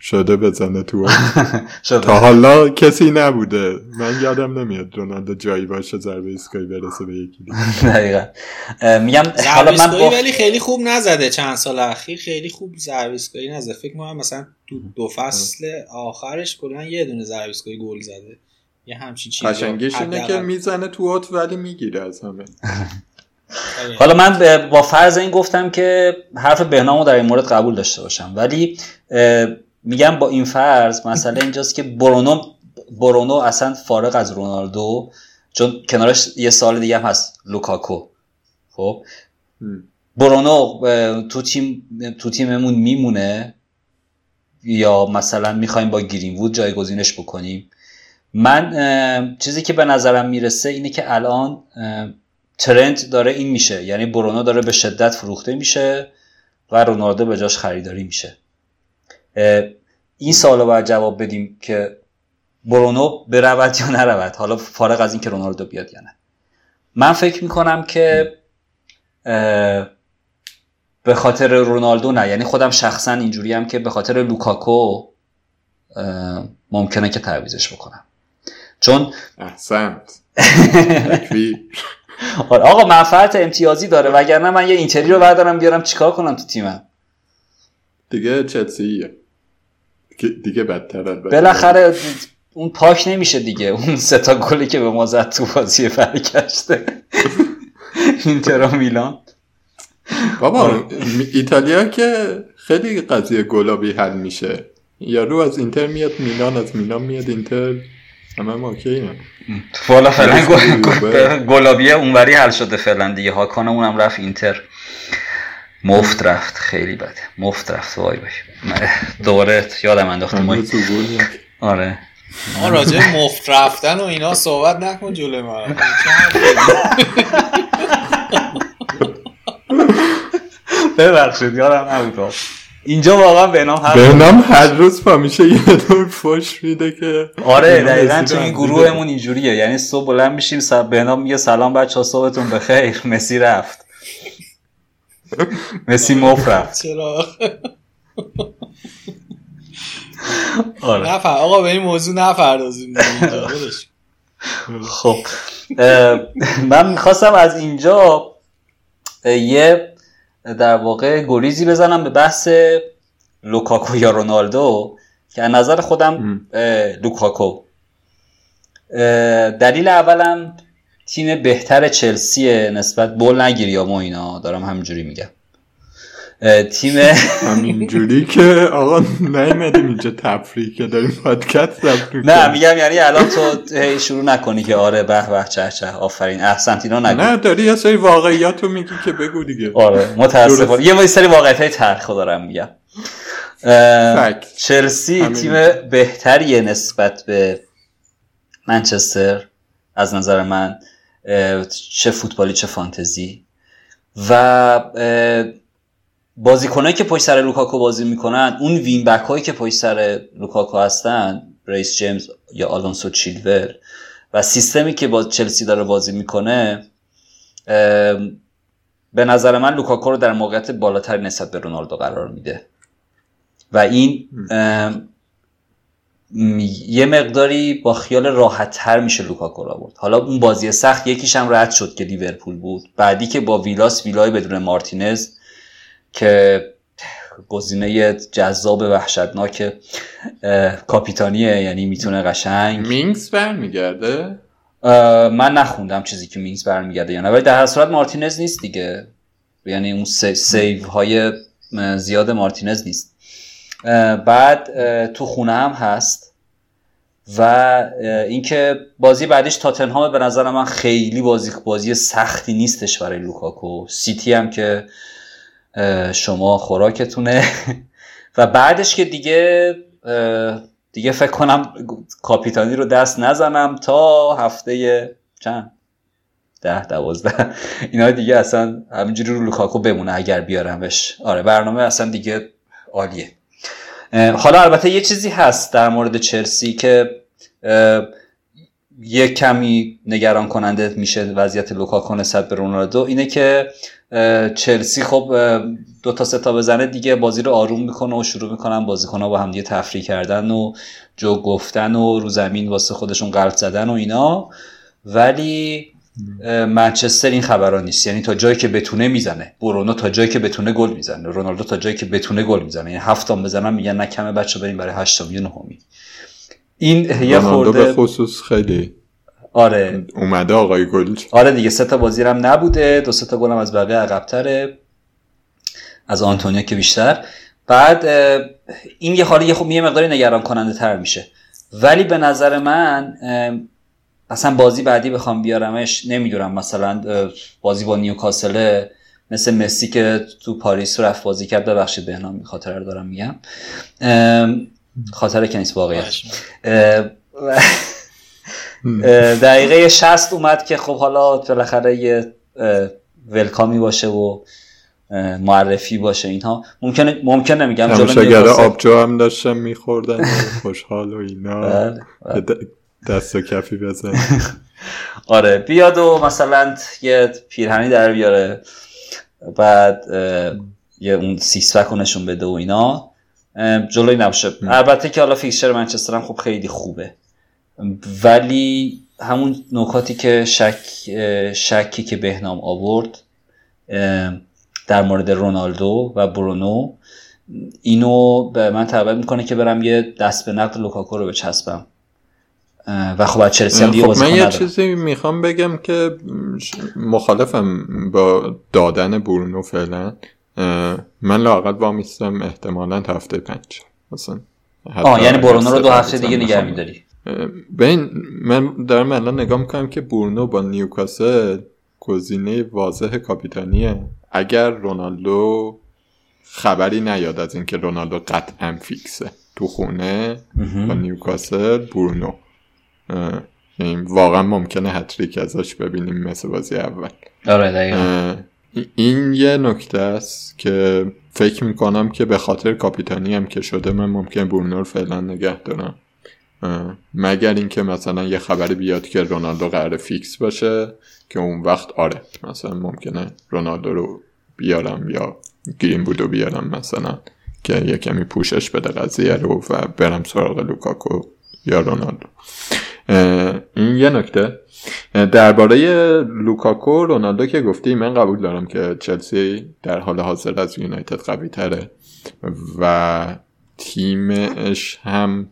شده بزنه تو تا حالا کسی نبوده. من یادم نمیاد رونالدو جایی باشه ضربه ایستگاهی برسه به یکی دقیقا. میگم حالا من با... ولی خیلی خوب نزده چند سال اخیر خیلی خوب ضربه ایستگاهی نزده. فکر کنم مثلا تو دو فصل آخرش کلا یه دونه ضربه ایستگاهی گل زده. یه همچین چیزی قشنگیش اینه که می‌زنه تو اوت ولی می‌گیره از همه. حالا من با فرض این گفتم که حرف بهنامو در این مورد قبول داشته باشم. ولی میگم با این فرض مثلا اینجاست که برونو برونو اصلا فارغ از رونالدو چون کنارش یه سال دیگه هم هست لوکاکو. خب؟ برونو تو تیم تو تیممون میمونه؟ یا مثلا می‌خوایم با گرین وود جایگزینش بکنیم؟ من چیزی که به نظرم می‌رسه اینه که الان ترند داره این میشه. یعنی برونو داره به شدت فروخته میشه و رونالدو به جاش خریداری میشه. این سوال رو باید جواب بدیم که برونو برود یا نرود. حالا فارغ از اینکه رونالدو بیاد یا نه. من فکر می‌کنم که به خاطر رونالدو نه. یعنی خودم شخصا اینجوری هم که به خاطر لوکاکو ممکنه که تعویزش بکنم. چون احسنت. آقا منفعت امتیازی داره. وگرنه من یه اینتری رو بردارم بیارم چیکار کنم تو تیمم؟ دیگه چلسیه دیگه بدتر بالاخره اون پاک نمیشه دیگه. اون سه تا گلی که به ما زد تو بازی برگشته اینتر میلان. بابا ایتالیا که خیلی قضیه گلابی حل میشه. یارو از اینتر میاد میلان از میلان میاد اینتر همه ما OK والا فعلا گلابی اونوری حل شده فعلا دیگه. هاکان اونم رفت اینتر. مفت رفت خیلی بده. مفت رفت وای وای دوباره یادم انداخت ما آره. ما راجع مفت رفتن و اینا صحبت نکن جلوی من ببخشید یارم نبود. اینجا واقعا بهنام هر بهنام هر روز پا میشه یه دور فش میده که آره دقیقا تو این گروهمون اینجوریه. یعنی صبح بلند میشیم سب بهنام میگه سلام بچه ها صبحتون بخیر. مسی رفت. مسی مف رفت. چرا؟ آره. نفر آقا به این موضوع نپردازیم. ولش. خب من می‌خواستم از اینجا یه در واقع گریزی بزنم به بحث لوکاکو یا رونالدو که از نظر خودم لوکاکو. دلیل اولم تیم بهتر چلسیه نسبت بول نگیری یا ما اینا؟ دارم همینجوری میگم. تیم همینجوری که آقا نیمدیم اینجا تفریح که داریم پادکست نه. میگم یعنی الان تو شروع نکنی که آره به به چه چه آفرین احسنت اینا نگو. نه داری یه سری واقعیات رو میگی که بگو دیگه. آره متاسفانه. یه سری واقعیت های تلخ دارم میگم. چلسی. تیم بهتریه نسبت به منچستر از نظر من. چه فوتبالی چه فانتزی. و بازیکنایی که پشت سر لوکاکو بازی می‌کنن اون wing back هایی که پشت سر لوکاکو هستن ریس جیمز یا آلونسو چیلول و سیستمی که با چلسی داره بازی می‌کنه به نظر من لوکاکو رو در موقعیت بالاتر نسبت به رونالدو قرار میده. و این یه مقداری با خیال راحت تر میشه لوکاکو رو برد. حالا اون بازی سخت یکیش هم رد شد که لیورپول بود. بعدی که با ویلاس ویلای بدون مارتینز که گزینه جذاب وحشتناک کاپیتانیه یعنی می‌تونه قشنگ. مینگز برمیگرده؟ من نخوندم چیزی که مینگز برمیگرده یا نه ولی در هر صورت مارتینز نیست دیگه. یعنی اون سی- save های زیاد مارتینز نیست. بعد تو خونه هم هست. و اینکه بازی بعدش تاتنهام به نظر من خیلی بازی بازی سختی نیستش برای لوکاکو. سیتی هم که شما خوراکتونه. و بعدش که دیگه دیگه فکر کنم کاپیتانی رو دست نزنم تا هفته چند؟ ده دوازده. اینا دیگه اصلا همینجوری رو لوکاکو بمونه اگر بیارمش. آره برنامه اصلا دیگه عالیه. حالا البته یه چیزی هست در مورد چلسی که یه کمی نگران کننده میشه وضعیت لوکاکو نسبت به رونالدو اینه که چلسی خب دو تا سه تا بزنه دیگه بازی رو آروم می‌کنه و شروع می‌کنن بازیکن‌ها با هم دیگه تفریح کردن و جو گفتن و رو زمین واسه خودشون قلب زدن و اینا. ولی منچستر این خبرها نیست. یعنی تا جایی که بتونه می‌زنه. برونو تا جایی که بتونه گل می‌زنه. رونالدو تا جایی که بتونه گل می‌زنه. یعنی هفتم بزنن میگن نه کمه بچه بریم برای هشتم. یا نهمی. این یه رونالدو به خورده خصوص خیلی آره. اومده آقای گل. آره دیگه سه تا بازی هم نبوده. دو سه تا گل هم از بقیه عقبتره. از آنتونیا که بیشتر. بعد این یه حالی یه خب یه مقداری نگران کننده تر میشه. ولی به نظر من اصلا بازی بعدی بخوام بیارمش نمی‌دونم مثلا بازی با نیوکاسل مثل مسی که تو پاریس رفت بازی کرد ببخشید بهنام خاطر رو دارم میگم. اه، خاطر که نیست واقعیت. دقیقه 60 اومد که خب حالا بالاخره یه ولکامی باشه و معرفی باشه اینها. ممکنه ممکنه میگم جلو آبجو هم داشتن میخوردن خوشحال و اینا. بله، بله. دست و کفی بزن آره بیاد و مثلا یه پیرهنی در بیاره بعد یه اون سیسپک رو نشون بده و اینا. جلوی نباشه. البته که حالا فیکسچر منچستر هم خب خیلی خوبه. ولی همون نکاتی که شک شکی که بهنام آورد در مورد رونالدو و برونو اینو به من تبعید می‌کنه که برم یه دست به نقد لوکاکو رو بچسبم. و خب از چلسی هم دیگه خب من یه. چیزی می‌خوام بگم که مخالفم با دادن برونو فعلا. من لاقل وامیستم احتمالا هفته پنج. مثلا آه یعنی برونو رو دو هفته دیگه نگه. میداری. اه، ببین من دارم الان نگاه می‌کنم که برونو با نیوکاسل گزینه واضح کاپیتانیه. اگر رونالدو خبری نیاد از اینکه رونالدو قطعا فیکسه تو خونه با نیوکاسل برونو. یعنی واقعا ممکنه هتریک ازش ببینیم مثل بازی اول. آره این یه نکته است که فکر می‌کنم که به خاطر کاپیتانی هم که شده من ممکن برونو رو فعلا نگه دارم. مگر اینکه مثلا یه خبر بیاد که رونالدو قرار فیکس باشه که اون وقت آره مثلا ممکنه رونالدو رو بیارم یا گرینوودو بیارم مثلا که یه کمی پوشش بده قضیه رو و برم سراغ لوکاکو یا رونالدو. این یه نکته. درباره لوکاکو رونالدو که گفتی من قبول دارم که چلسی در حال حاضر از یونایتد قوی تره و تیمش هم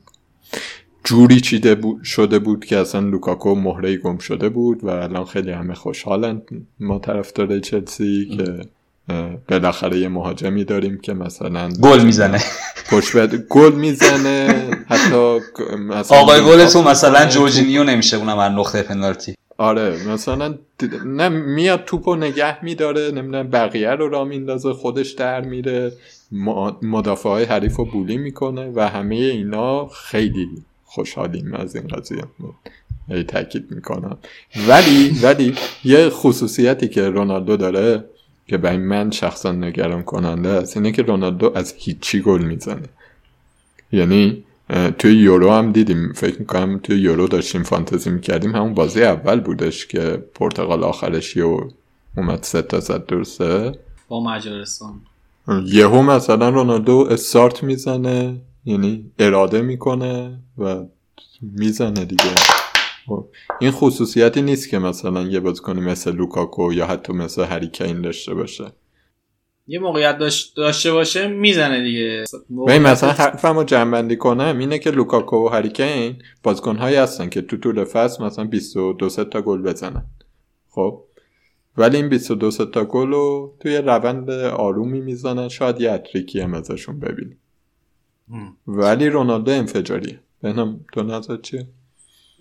جوری چیده شده بود که اصلا لوکاکو مهره گم شده بود و الان خیلی همه خوشحالن. ما طرفدار چلسی که بالاخره یه مهاجمی داریم که مثلا گل می‌زنه. پشت گل می‌زنه حتی مثلا آقای گل تو مثلا جورجینیو نمیشه اونم از نقطه پنالتی. آره مثلا نه میاد توپو نگه میداره نمی‌دونم بقیه رو را میندازه خودش در میره مدافع های حریف رو بولی می‌کنه و همه اینا خیلی خوشحالیم از این قضیه. ای تاکید می‌کنم. ولی ولی یه خصوصیتی که رونالدو داره که به من شخصا نگران کننده است اینه که رونالدو از هیچی گل می‌زنه. یعنی توی یورو هم دیدیم فکر می‌کنم توی یورو داشتیم فانتزی می‌کردیم. همون بازی اول بودش که پرتغال آخرش و اومد سه تا زد درسته؟ با مجارستان. یهو مثلا رونالدو استارت می‌زنه یعنی اراده می‌کنه و می‌زنه دیگه. این خصوصیتی نیست که مثلا یه بازیکن مثل لوکاکو یا حتی مثل هریکین داشته باشه. یه موقعیت داشته باشه می‌زنه دیگه. ببین مثلا حرفم رو جنبندی کنم اینه که لوکاکو و هریکین بازیکن هایی هستن که تو طول فصل مثلا 22 تا گل بزنن. خب. ولی این 22 تا گل رو توی روند آرومی می‌زنن. شاید یه اتریکی هم ازشون ببینیم. ولی رونالدو انفجاریه. بهنم تو نظر چیه؟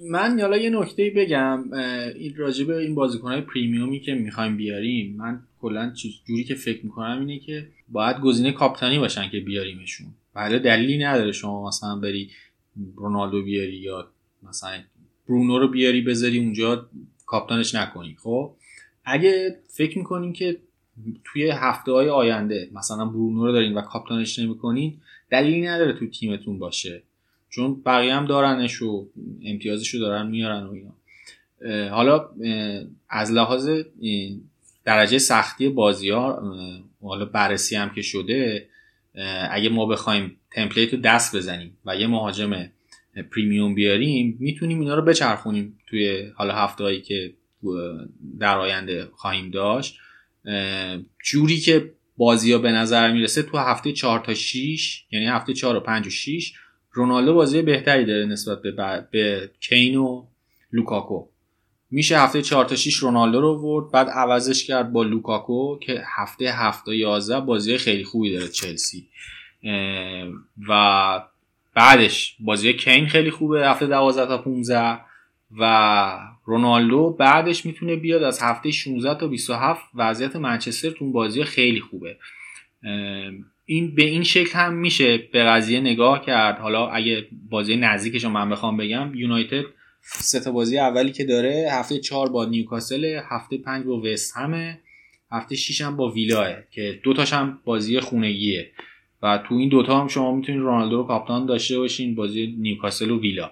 من حالا یه نکته بگم این راجبه این بازیکنهای پریمیومی که می‌خوایم بیاریم من کلا جوری که فکر می‌کنم اینه که باید گزینه کاپتانی باشن که بیاریمشون. بله دلیلی نداره شما مثلا بری رونالدو بیاری یا مثلا برونو رو بیاری بذاری اونجا کاپتانش نکنی. خب اگه فکر می‌کنین که توی هفته های آینده مثلا برونو رو دارین و کاپتانش نمی‌کنین دلیلی نداره تو تیمتون باشه. چون بقیه هم دارنش و امتیازش رو دارن میارن و اینا. حالا از لحاظ درجه سختی بازی ها حالا بررسی هم که شده اگه ما بخوایم template رو دست بزنیم و یه مهاجم premium بیاریم می‌تونیم اینا رو بچرخونیم توی حالا هفته هایی که در آینده خواهیم داشت. جوری که بازی ها به نظر می‌رسه تو هفته 4 تا 6 یعنی هفته 4 و 5 و 6 رونالدو بازی بهتری داره نسبت به, به کین و لوکاکو. میشه هفته 4 تا 6 رونالدو رو آورد بعد عوضش کرد با لوکاکو که هفته 7 تا 11 بازی خیلی خوبی داره چلسی. و بعدش بازی کین خیلی خوبه هفته 12 تا 15 و رونالدو بعدش می‌تونه بیاد از هفته 16 تا 27 وضعیت منچستر تو بازی خیلی خوبه. این به این شکل هم میشه به قضیه نگاه کرد. حالا اگه بازی نزدیکش من بخوام بگم یونایتد سه تا بازی اولی که داره هفته چهار با نیوکاسل هفته پنج با وست همه هفته 6 هم با ویلاه که دو تاش هم بازی خونگیه. و تو این دوتا هم شما می‌تونید رونالدو رو کاپیتان داشته باشین بازی نیوکاسل و ویلا.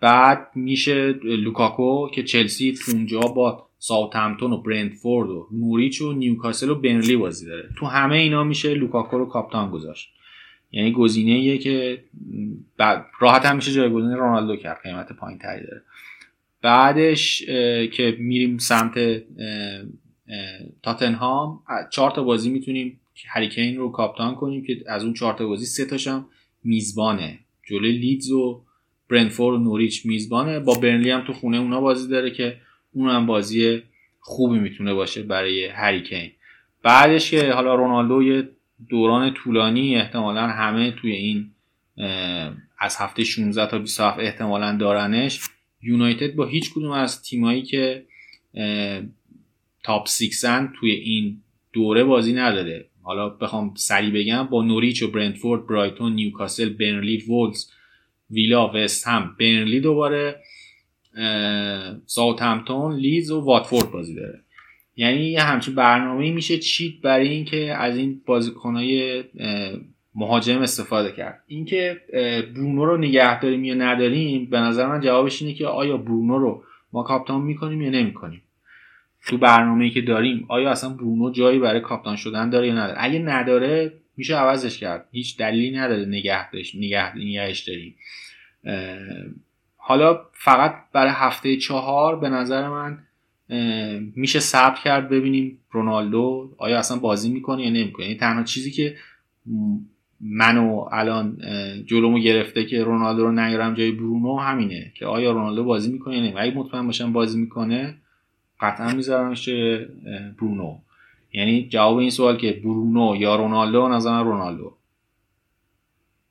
بعد میشه لوکاکو که چلسی تو اونجا با ساوثهمپتون و برنتفورد و نوریچ و نیوکاسل و برنلی بازی داره. تو همه اینا میشه لوکاکو رو کاپیتان گذاشت. یعنی گزینه که بعد راحت هم میشه جایگزین رونالدو کرد. قیمت پایین تری داره. بعدش که میریم سمت تاتنهام چهار تا بازی می‌تونیم هریکین رو کاپتان کنیم که از اون چهار تا بازی سه تاشم میزبانه. جلوی لیدز و برنفورد و نوریچ میزبانه. با برنلی هم تو خونه اونا بازی داره که اون هم بازی خوبی می‌تونه باشه برای هریکین. بعدش که حالا رونالدو یه دوران طولانی احتمالا همه توی این از هفته 16 تا 27 احتمالا دارنش. یونایتد با هیچ کدوم از تیمایی که top six توی این دوره بازی نداره. حالا بخوام سریع بگم با نوریچ و برنتفورد برایتون نیوکاسل برنلی وولز ویلا وست هم. برنلی دوباره ساوت همپتون لیدز و واتفورد بازی داره. یعنی یه همچین برنامه میشه چید برای اینکه از این بازیکنهای مهاجم استفاده کرد. اینکه برونو رو نگه داریم یا نداریم به نظر من جوابش اینه که آیا برونو رو ما کاپتان می‌کنیم یا نمی‌کنیم؟ تو برنامه که داریم آیا اصلا برونو جایی برای کاپتان شدن داره یا نداره؟ اگه نداره میشه عوضش کرد. هیچ دلیلی نداره نگهش نگه نگهش داریم. حالا فقط برای هفته چهار به نظر من میشه ثبت کرد ببینیم رونالدو آیا اصلا بازی می‌کنه یا نمی‌کنه. یعنی تنها چیزی که منو الان جلومو گرفته که رونالدو رو نیارم جای برونو همینه که آیا رونالدو بازی می‌کنه یا اگه مطمئن باشم بازی می‌کنه قطعا میذارمش برونو. یعنی جواب این سوال که برونو یا رونالدو نظر رونالدو.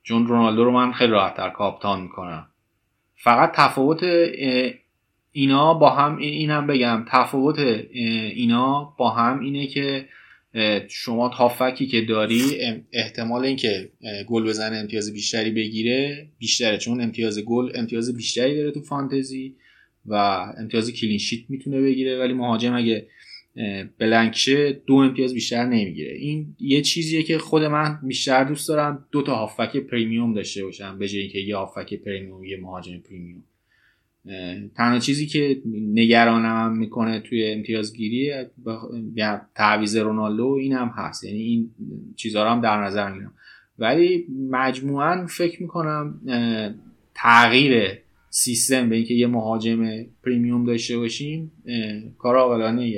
چون رونالدو رو من خیلی راحت تر کاپتان می‌کنم. فقط تفاوت اینا با هم اینم بگم تفاوت اینا با هم اینه که شما تافکی که داری احتمال اینکه گل بزنه امتیاز بیشتری بگیره بیشتره چون امتیاز گل امتیاز بیشتری داره تو فانتزی و امتیاز clean sheet می‌تونه بگیره ولی مهاجم اگه blank شه دو امتیاز بیشتر نمی‌گیره. این یه چیزیه که خود من بیشتر دوست دارم. دو تا هافبک premium داشته باشم به جای اینکه یه هافبک premium یه مهاجم premium. تنها چیزی که نگرانم می‌کنه توی امتیازگیری یا تعویز رونالدو این هم هست. یعنی این چیزها رو هم در نظر می‌گیرم. ولی مجموعا فکر می‌کنم تغییر سیستم به اینکه یه مهاجم premium داشته باشیم کار عاقلانه‌ایه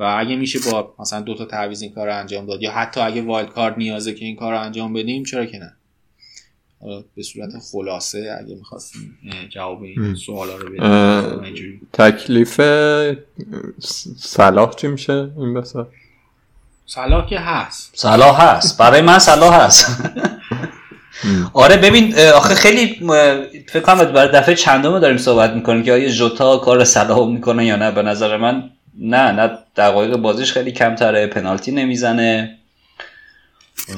و اگه میشه با مثلا دو تا تعویض این کار رو انجام داد یا حتی اگه wild card نیازه که این کار رو انجام بدیم چرا که نه؟ به صورت خلاصه اگه می‌خواستیم جواب این سوالا رو بدیم تکلیف صلاح چی میشه این وسط؟ صلاح که هست. صلاح هست. برای من صلاح هست. آره ببین آخه خیلی فکر کنم برای دفعه چندمه داریم صحبت می‌کنیم که آیا جوتا کار صلاح می‌کنه یا نه؟ به نظر من نه نه دقایق بازیش خیلی کمتره پنالتی نمی‌زنه.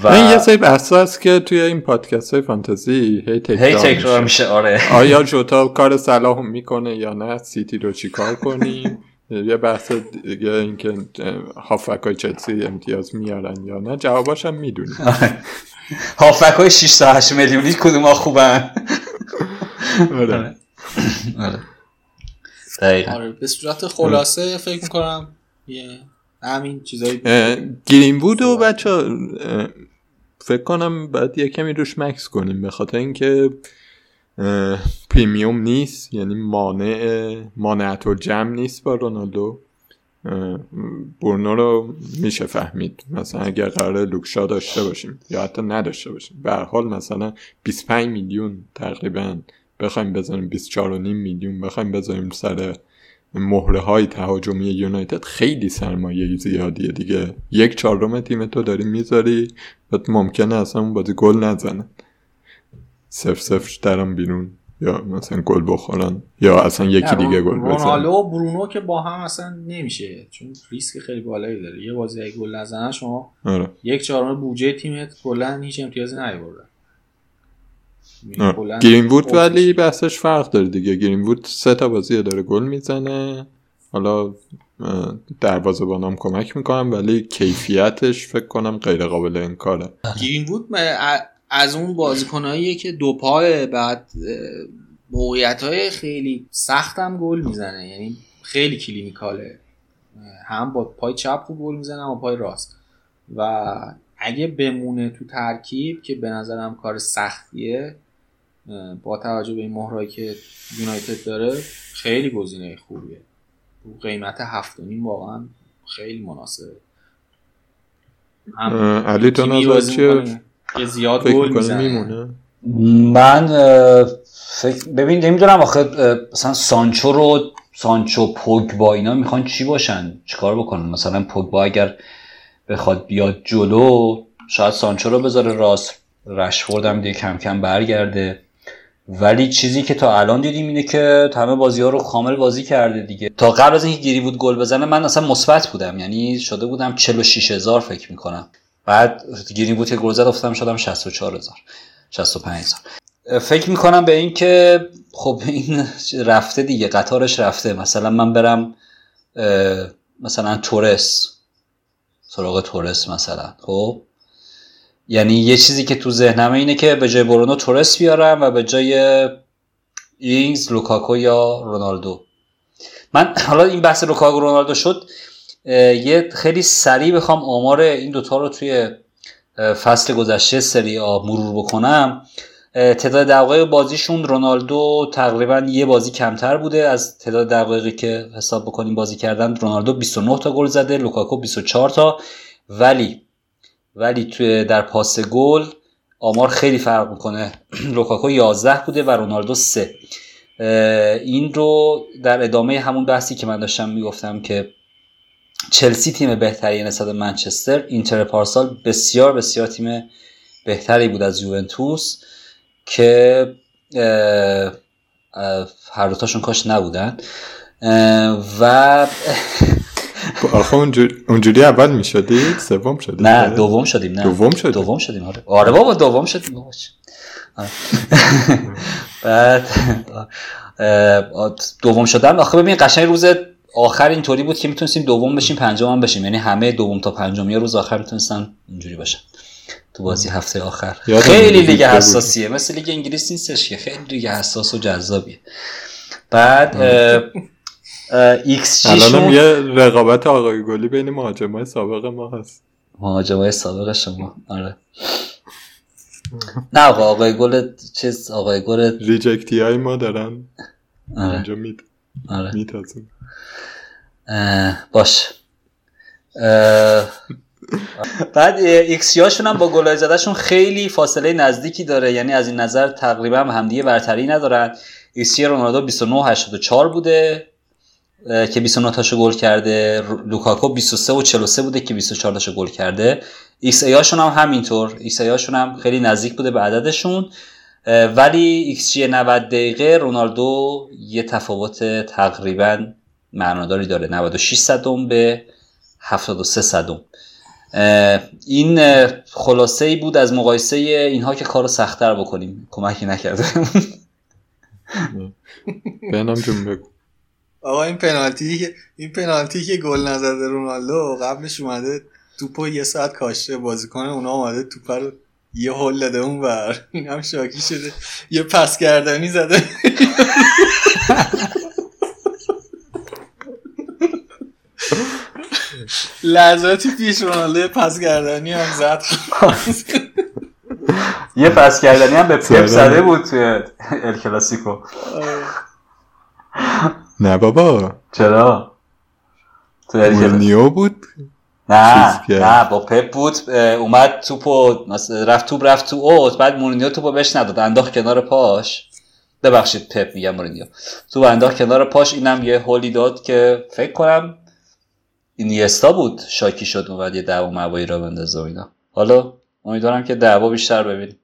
و این یه سری بحث هست که توی این پادکست های فانتزی هی تکرار, هی تکرار میشه. آره. آیا جوتا کار صلاح می‌کنه یا نه؟ سیتی رو چی کار کنیم؟ یه بحث دیگه اینکه هافک های چلسی امتیاز میارن یا نه؟ جواباش هم می‌دونی آره. هافک های 6 تا 8 میلیونی کدوم ها خوبن؟ آره. دقیقا. آره به صورت خلاصه فکر می‌کنم یه همین چیزایی گرین بود و بچه فکر کنم باید یه کمی روش مکس کنیم به خاطر اینکه پریمیوم نیست یعنی مانع مانعت و جمع نیست با رونالدو. برنو رو میشه فهمید. مثلا اگر قرار لوکشا داشته باشیم یا حتی نداشته باشیم. به حال مثلا 25 میلیون تقریبا بخوایم بزنیم 24.5 میلیون بخوایم بذاریم سر مهره های تهاجمی یونایتد خیلی سرمایه زیادیه دیگه. یک چهارم تیم تو داری می‌ذاری بعد ممکنه اصلا اون بازی گل نزنن صفر صفر درم بیرون. یا مثلا گل بخورن یا اصلا یکی دیگه گل بزنن رونالدو و برونو که با هم اصلا نمیشه چون ریسک خیلی بالایی داره. یه بازی گل نزنن شما آره. یک چهارم بودجه تیمت کلا هیچ امتیازی نیورده گرین وود ولی بحثش فرق داره دیگه. گرین وود سه تا بازی داره گل می‌زنه. حالا دروازه بانام کمک می‌کنم ولی کیفیتش فکر کنم غیر قابل انکاره گرین وود از اون بازیکناییه که دو پای بعد موقعیت های خیلی سختم گل می‌زنه. یعنی خیلی کلینیکاله. هم با پای چپ خوب گل می‌زنه با پای راست. و اگه بمونه تو ترکیب که به نظرم کار سختیه با توجه به این مهرایی که یونایتد داره خیلی گزینه خوبیه. قیمت هفت و نیم واقعا خیلی مناسبه. علی تو نظر که زیاد گل می‌زنه. من فکر ببین نمی‌دونم آخه مثلا سانچو رو سانچو پوگ با اینا می‌خوان چی باشن؟ چیکار بکنن؟ مثلا پوگ با اگر بخواد بیاد جلو شاید سانچو رو بذاره راست. رشفورد هم دیگه کم کم برگرده. ولی چیزی که تا الان دیدیم اینه که همه بازی ها رو کامل بازی کرده دیگه. تا قبل از اینکه گیری بود گل بزنه من اصلا مثبت بودم. یعنی شده بودم 46 هزار فکر می‌کنم. بعد گری بود که گل زد افتادم شدم 64 هزار 65 هزار. فکر می‌کنم به این که خب این رفته دیگه قطارش رفته. مثلا من برم مثلا تورس سراغ تورس مثلا. خب؟ یعنی یه چیزی که تو ذهنمه اینه که به جای برونو تورس بیارم و به جای اینگز لوکاکو یا رونالدو. من حالا این بحث لوکاکو رونالدو شد یه خیلی سریع بخوام آمار این دوتا رو توی فصل گذشته سری آ مرور بکنم. تعداد دقایق بازیشون رونالدو تقریبا یه بازی کمتر بوده. از تعداد دقایقی که حساب بکنیم بازی کردن رونالدو 29 تا گل زده لوکاکو 24 تا. ولی ولی توی در پاس گل آمار خیلی فرق می‌کنه. لوکاکو 11 بوده و رونالدو 3 این رو در ادامه همون بحثی که من داشتم می‌گفتم که چلسی تیم بهتری نسبت منچستر اینتر پارسال بسیار بسیار تیم بهتری بود از یوونتوس که هر دوتاشون کاش نبودن. و آخه اونجوری اول می شدید سوم شدید نه دوم شدیم نه. دوم شدیم دوم شدیم آره. آره بابا دوم شدیم بابا. بعد دوم شدن آخه ببین قشنگ روز آخر اینطوری بود که می‌تونستیم دوم بشیم پنجم هم بشیم. یعنی همه دوم تا پنجم یه روز آخر می‌تونستن اینجوری باشن. تو بازی هفته آخر. خیلی لیگ حساسیه. مثل لیگ انگلیس نیستش که. خیلی لیگ حساس و جذابیه. بعد ایکس الان یه رقابت آقای گلی بین مهاجمای سابق ما هست. مهاجمای سابق شما. آره. نه آقا آقای گل چیز آقای گل ریجکتی های ما دارن. آره. اینجا میت آره. میتازن باش. بعد ایکس هاشون هم با گلای زدهشون خیلی فاصله نزدیکی داره. یعنی از این نظر تقریبا همدیگه برتری ندارن. ایکس رونالدو 29 84 بوده. که 29 تاشو گل کرده. لوکاکو 23 و 43 بوده که 24 تاشو گل کرده. xA هاشون هم همینطور. xA هاشون هم خیلی نزدیک بوده به عددشون. ولی ایکس جی 90 دقیقه رونالدو یه تفاوت تقریبا معناداری داره. 96 صدم به 73 صدم این خلاصه ای بود از مقایسه اینها که کارو سختتر بکنیم. کمکی نکرده بنام جون بگو. آقا این پنالتی که این پنالتی که گل نزده رونالدو قبلش اومده توپو یه ساعت کاشته بازیکن اونا اومده توپ رو یه هول داده اون بر این هم شاکی شده. یه پس گردنی زده. لحظاتی پیش رونالدو پس گردنی هم زد. یه پس کردنی هم به پپ زده بود توی ال کلاسیکو. نه بابا. چرا؟ مورنیو بود. نه نه با پپ بود اومد توپو رفت توپ رفت تو اوت بعد مورینیو توپو بهش نداد. انداخت کنار پاش. ببخشید پپ میگم مورینیو تو انداخت کنار پاش اینم یه هولی داد که فکر کنم اینیستا بود شاکی شد اومد یه دعوا موایی را بندازه و اینا. حالا امیدوارم که دعوا بیشتر ببینیم.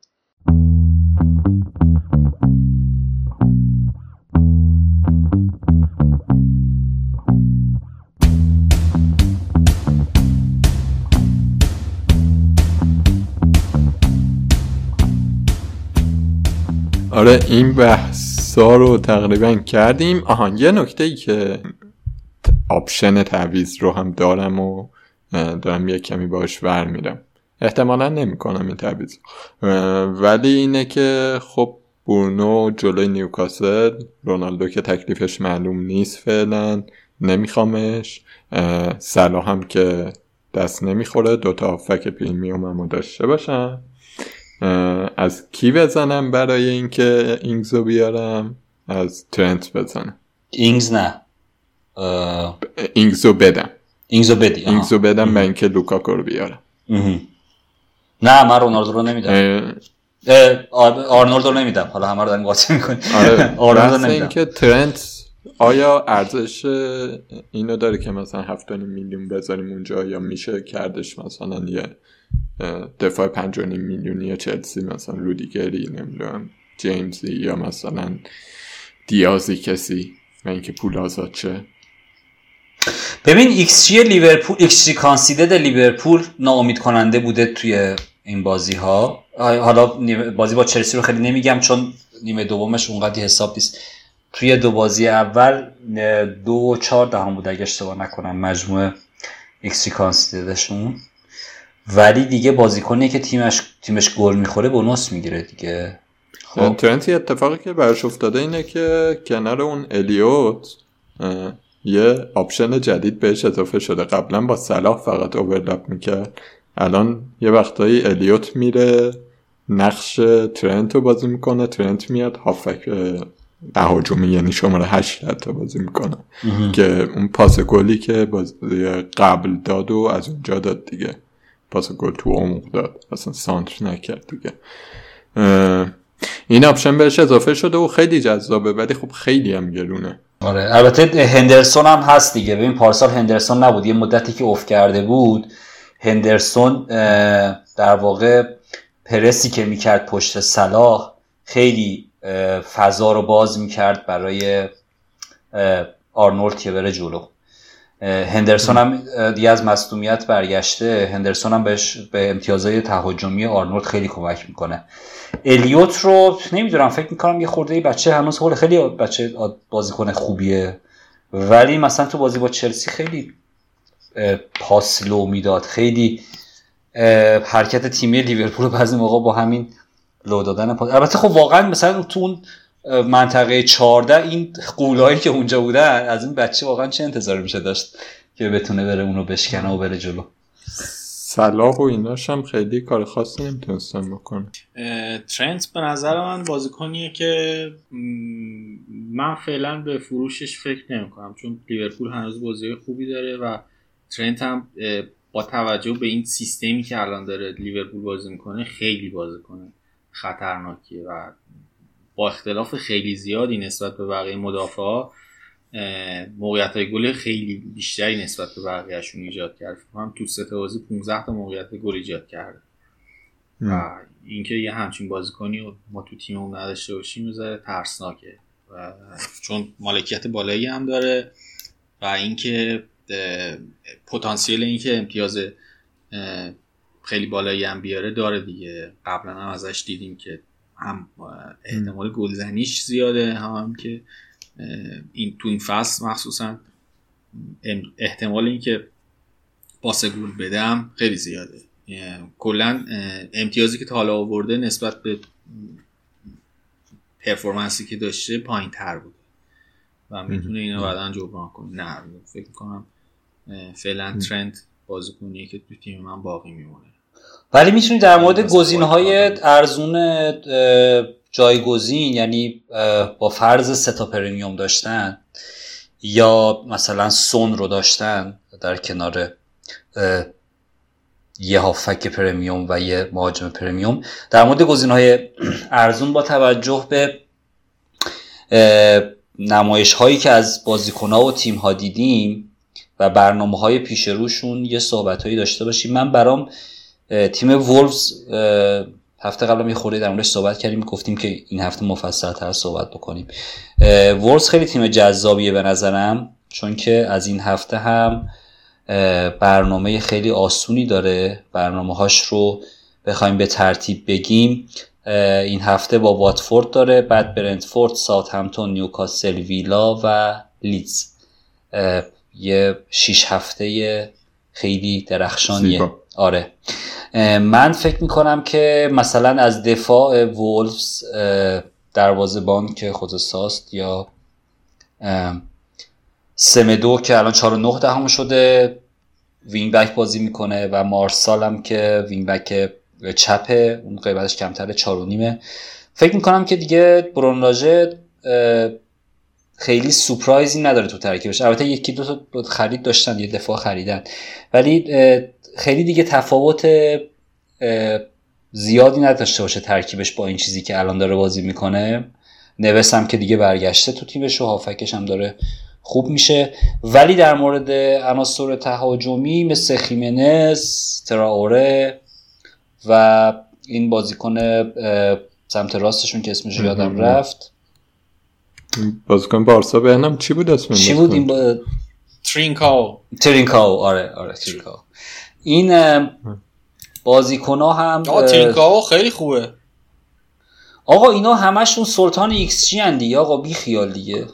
آره این بحثا رو تقریبا کردیم. آهان یه نکته ای که آپشن تعویز رو هم دارم و دارم یه کمی باش ور میرم. احتمالا نمی‌کنم این تعویز ولی اینه که خب برونو جلوی نیوکاسل رونالدو که تکلیفش معلوم نیست فعلا نمیخوامش. صلاح هم که دست نمی‌خوره دوتا آفک پریمیوم هم داشته باشم. از کی بزنم برای اینکه اینگزو بیارم؟ از ترنت بزنم. اینگز نه. اینگزو بدم. اینگزو بدی. اینگزو بدم به اینکه لوکاکو رو بیارم. نه من رونالدو رو نمیدم. آرنولد رو نمیدم. حالا همه رو داریم قاطی می‌کنیم. آره آرنولد اینکه ترنت آیا ارزش اینو داره که مثلا 7 میلیون بذاریم اونجا یا میشه کردش مثلا یه دفاع پنج میلیونی چلسی مثلا رودیگری نمی‌دونم جیمزی یا مثلا دیازی کسی و اینکه پول آزاد چه ببین ایکس جی لیورپول xG conceded لیورپول ناامید کننده بوده توی این بازی ها حالا بازی با چلسی رو خیلی نمیگم چون نیمه دومش اونقدی حساب نیست. توی دو بازی اول دو و چهار دهم بود اگه اشتباه نکنم مجموعه xG conceded شون ولی دیگه بازیکنی که تیمش تیمش گل می‌خوره bonus می‌گیره دیگه. خب. ترنتی اتفاقی که برش افتاده اینه که کنار اون الیوت یه آپشن جدید بهش اضافه شده. قبلا با صلاح فقط overlap می‌کرد. الان یه وقتایی الیوت میره نقش ترنت رو بازی می‌کنه. ترنت میاد هافبک تهاجمی یعنی شماره هشت حتی بازی می‌کنه. که اون پاس گلی که قبل داد و از اونجا داد دیگه. پاس گل تو عمق داد. اصلا سانتر نکرد دیگه. این آپشن بهش اضافه شده و خیلی جذابه ولی خب خیلی هم گرونه. آره البته هندرسون هم هست دیگه. ببین پارسال هندرسون نبود. یه مدتی که افت کرده بود هندرسون در واقع پرسی که می‌کرد پشت صلاح خیلی فضا رو باز می‌کرد برای آرنولد که بره جلو. هندرسون هم دیگه از مصدومیت برگشته. هندرسون هم بهش به امتیازهای تهاجمی آرنولد خیلی کمک می‌کنه. الیوت رو نمی‌دونم فکر می‌کنم یه خورده بچه هنوز حال خیلی بچه بازیکن خوبیه. ولی مثلا تو بازی با چلسی خیلی پاسلو می‌داد. خیلی حرکت تیمی لیورپول بعضی موقع با همین لو دادن پاس البته خب واقعا مثلا تو اون منطقه 14 این قولایی که اونجا بودن از این بچه واقعا چه انتظاری میشه داشت که بتونه بره اونو بشکنه و بره جلو؟ صلاح و ایناش هم خیلی کار خاصی نمی‌تونستن بکنه ترنت به نظر من بازیکنیه که من فعلا به فروشش فکر نمی کنم چون لیورپول هنوز بازی خوبی داره و ترنت هم با توجه به این سیستمی که الان داره لیورپول بازی می‌کنه خیلی بازی کنه خطرناکیه و با اختلاف خیلی زیادی نسبت به بقیه مدافع موقعیت های گل خیلی بیشتری نسبت به بقیهشون ایجاد کرد. هم تو سه بازی 15 تا موقعیت گل ایجاد کرده. و اینکه یه همچین بازیکنی رو ما تو تیممون نداشته باشیم می‌ذاره ترسناکه. و چون مالکیت بالایی هم داره و اینکه پتانسیل اینکه امتیاز خیلی بالایی هم بیاره داره دیگه. قبلا هم ازش دیدیم که هم احتمال گلزنیش زیاده. هم, هم که این تو این فصل مخصوصا احتمال اینکه پاس گل بدم خیلی زیاده. کلا امتیازی که تا حالا آورده نسبت به پرفورمنسی که داشته پایین تر بوده. و می‌تونه اینو بعدا جبران کنه. نه فکر کنم فعلا ترند بازیکنیه که تو تیم من باقی میمونه. ولی می‌تونی در مورد گزینه های ارزون جایگزین یعنی با فرض ستا پرمیوم داشتن یا مثلا سون رو داشتن در کنار یه هافک پرمیوم و یه مهاجم پرمیوم در مورد گزینه های ارزون با توجه به نمایش هایی که از بازیکن ها و تیم ها دیدیم و برنامه های پیش روشون یه صحبت هایی داشته باشیم. من برام تیم وولفز هفته قبل یه خورده در موردش صحبت کردیم گفتیم که این هفته مفصل تر صحبت بکنیم. وولفز خیلی تیم جذابیه به نظرم چون که از این هفته هم برنامه خیلی آسونی داره. برنامه هاش رو بخوایم به ترتیب بگیم. این هفته با واتفورد داره بعد برنتفورد ساوتهمپتون نیوکاسل ویلا و لیدز. یه شیش هفته خیلی درخشانیه. آره. من فکر می‌کنم که مثلا از دفاع وولفز دروازبان که خود ساست یا سمدو که الان 4 9 دهم شده wing back بازی می‌کنه و مارسال هم که wing back چپه اون قیمتش کمتره 4 نیمه. فکر می‌کنم که دیگه برونلاژه خیلی سپرایزی نداره تو ترکیبش. البته یکی دو تا خرید داشتن یه دفاع خریدن. ولی خیلی دیگه تفاوت زیادی نداشته باشه ترکیبش با این چیزی که الان داره بازی می‌کنه. نوس هم که دیگه برگشته تو تیمش و هافکش هم داره خوب میشه. ولی در مورد عناصر تهاجمی مثل خیمنز تراوره و این بازیکن سمت راستشون که اسمش یادم رفت. بازیکن بارسا بهنم چی بود اسمش چی بود این با... ترینکاو. ترینکاو. آره آره ترینکاو. این بازیکن ها هم ترینکاو خیلی خوبه. آقا اینا همشون سلطان ایکس جی دیگه. آقا بی خیال دیگه.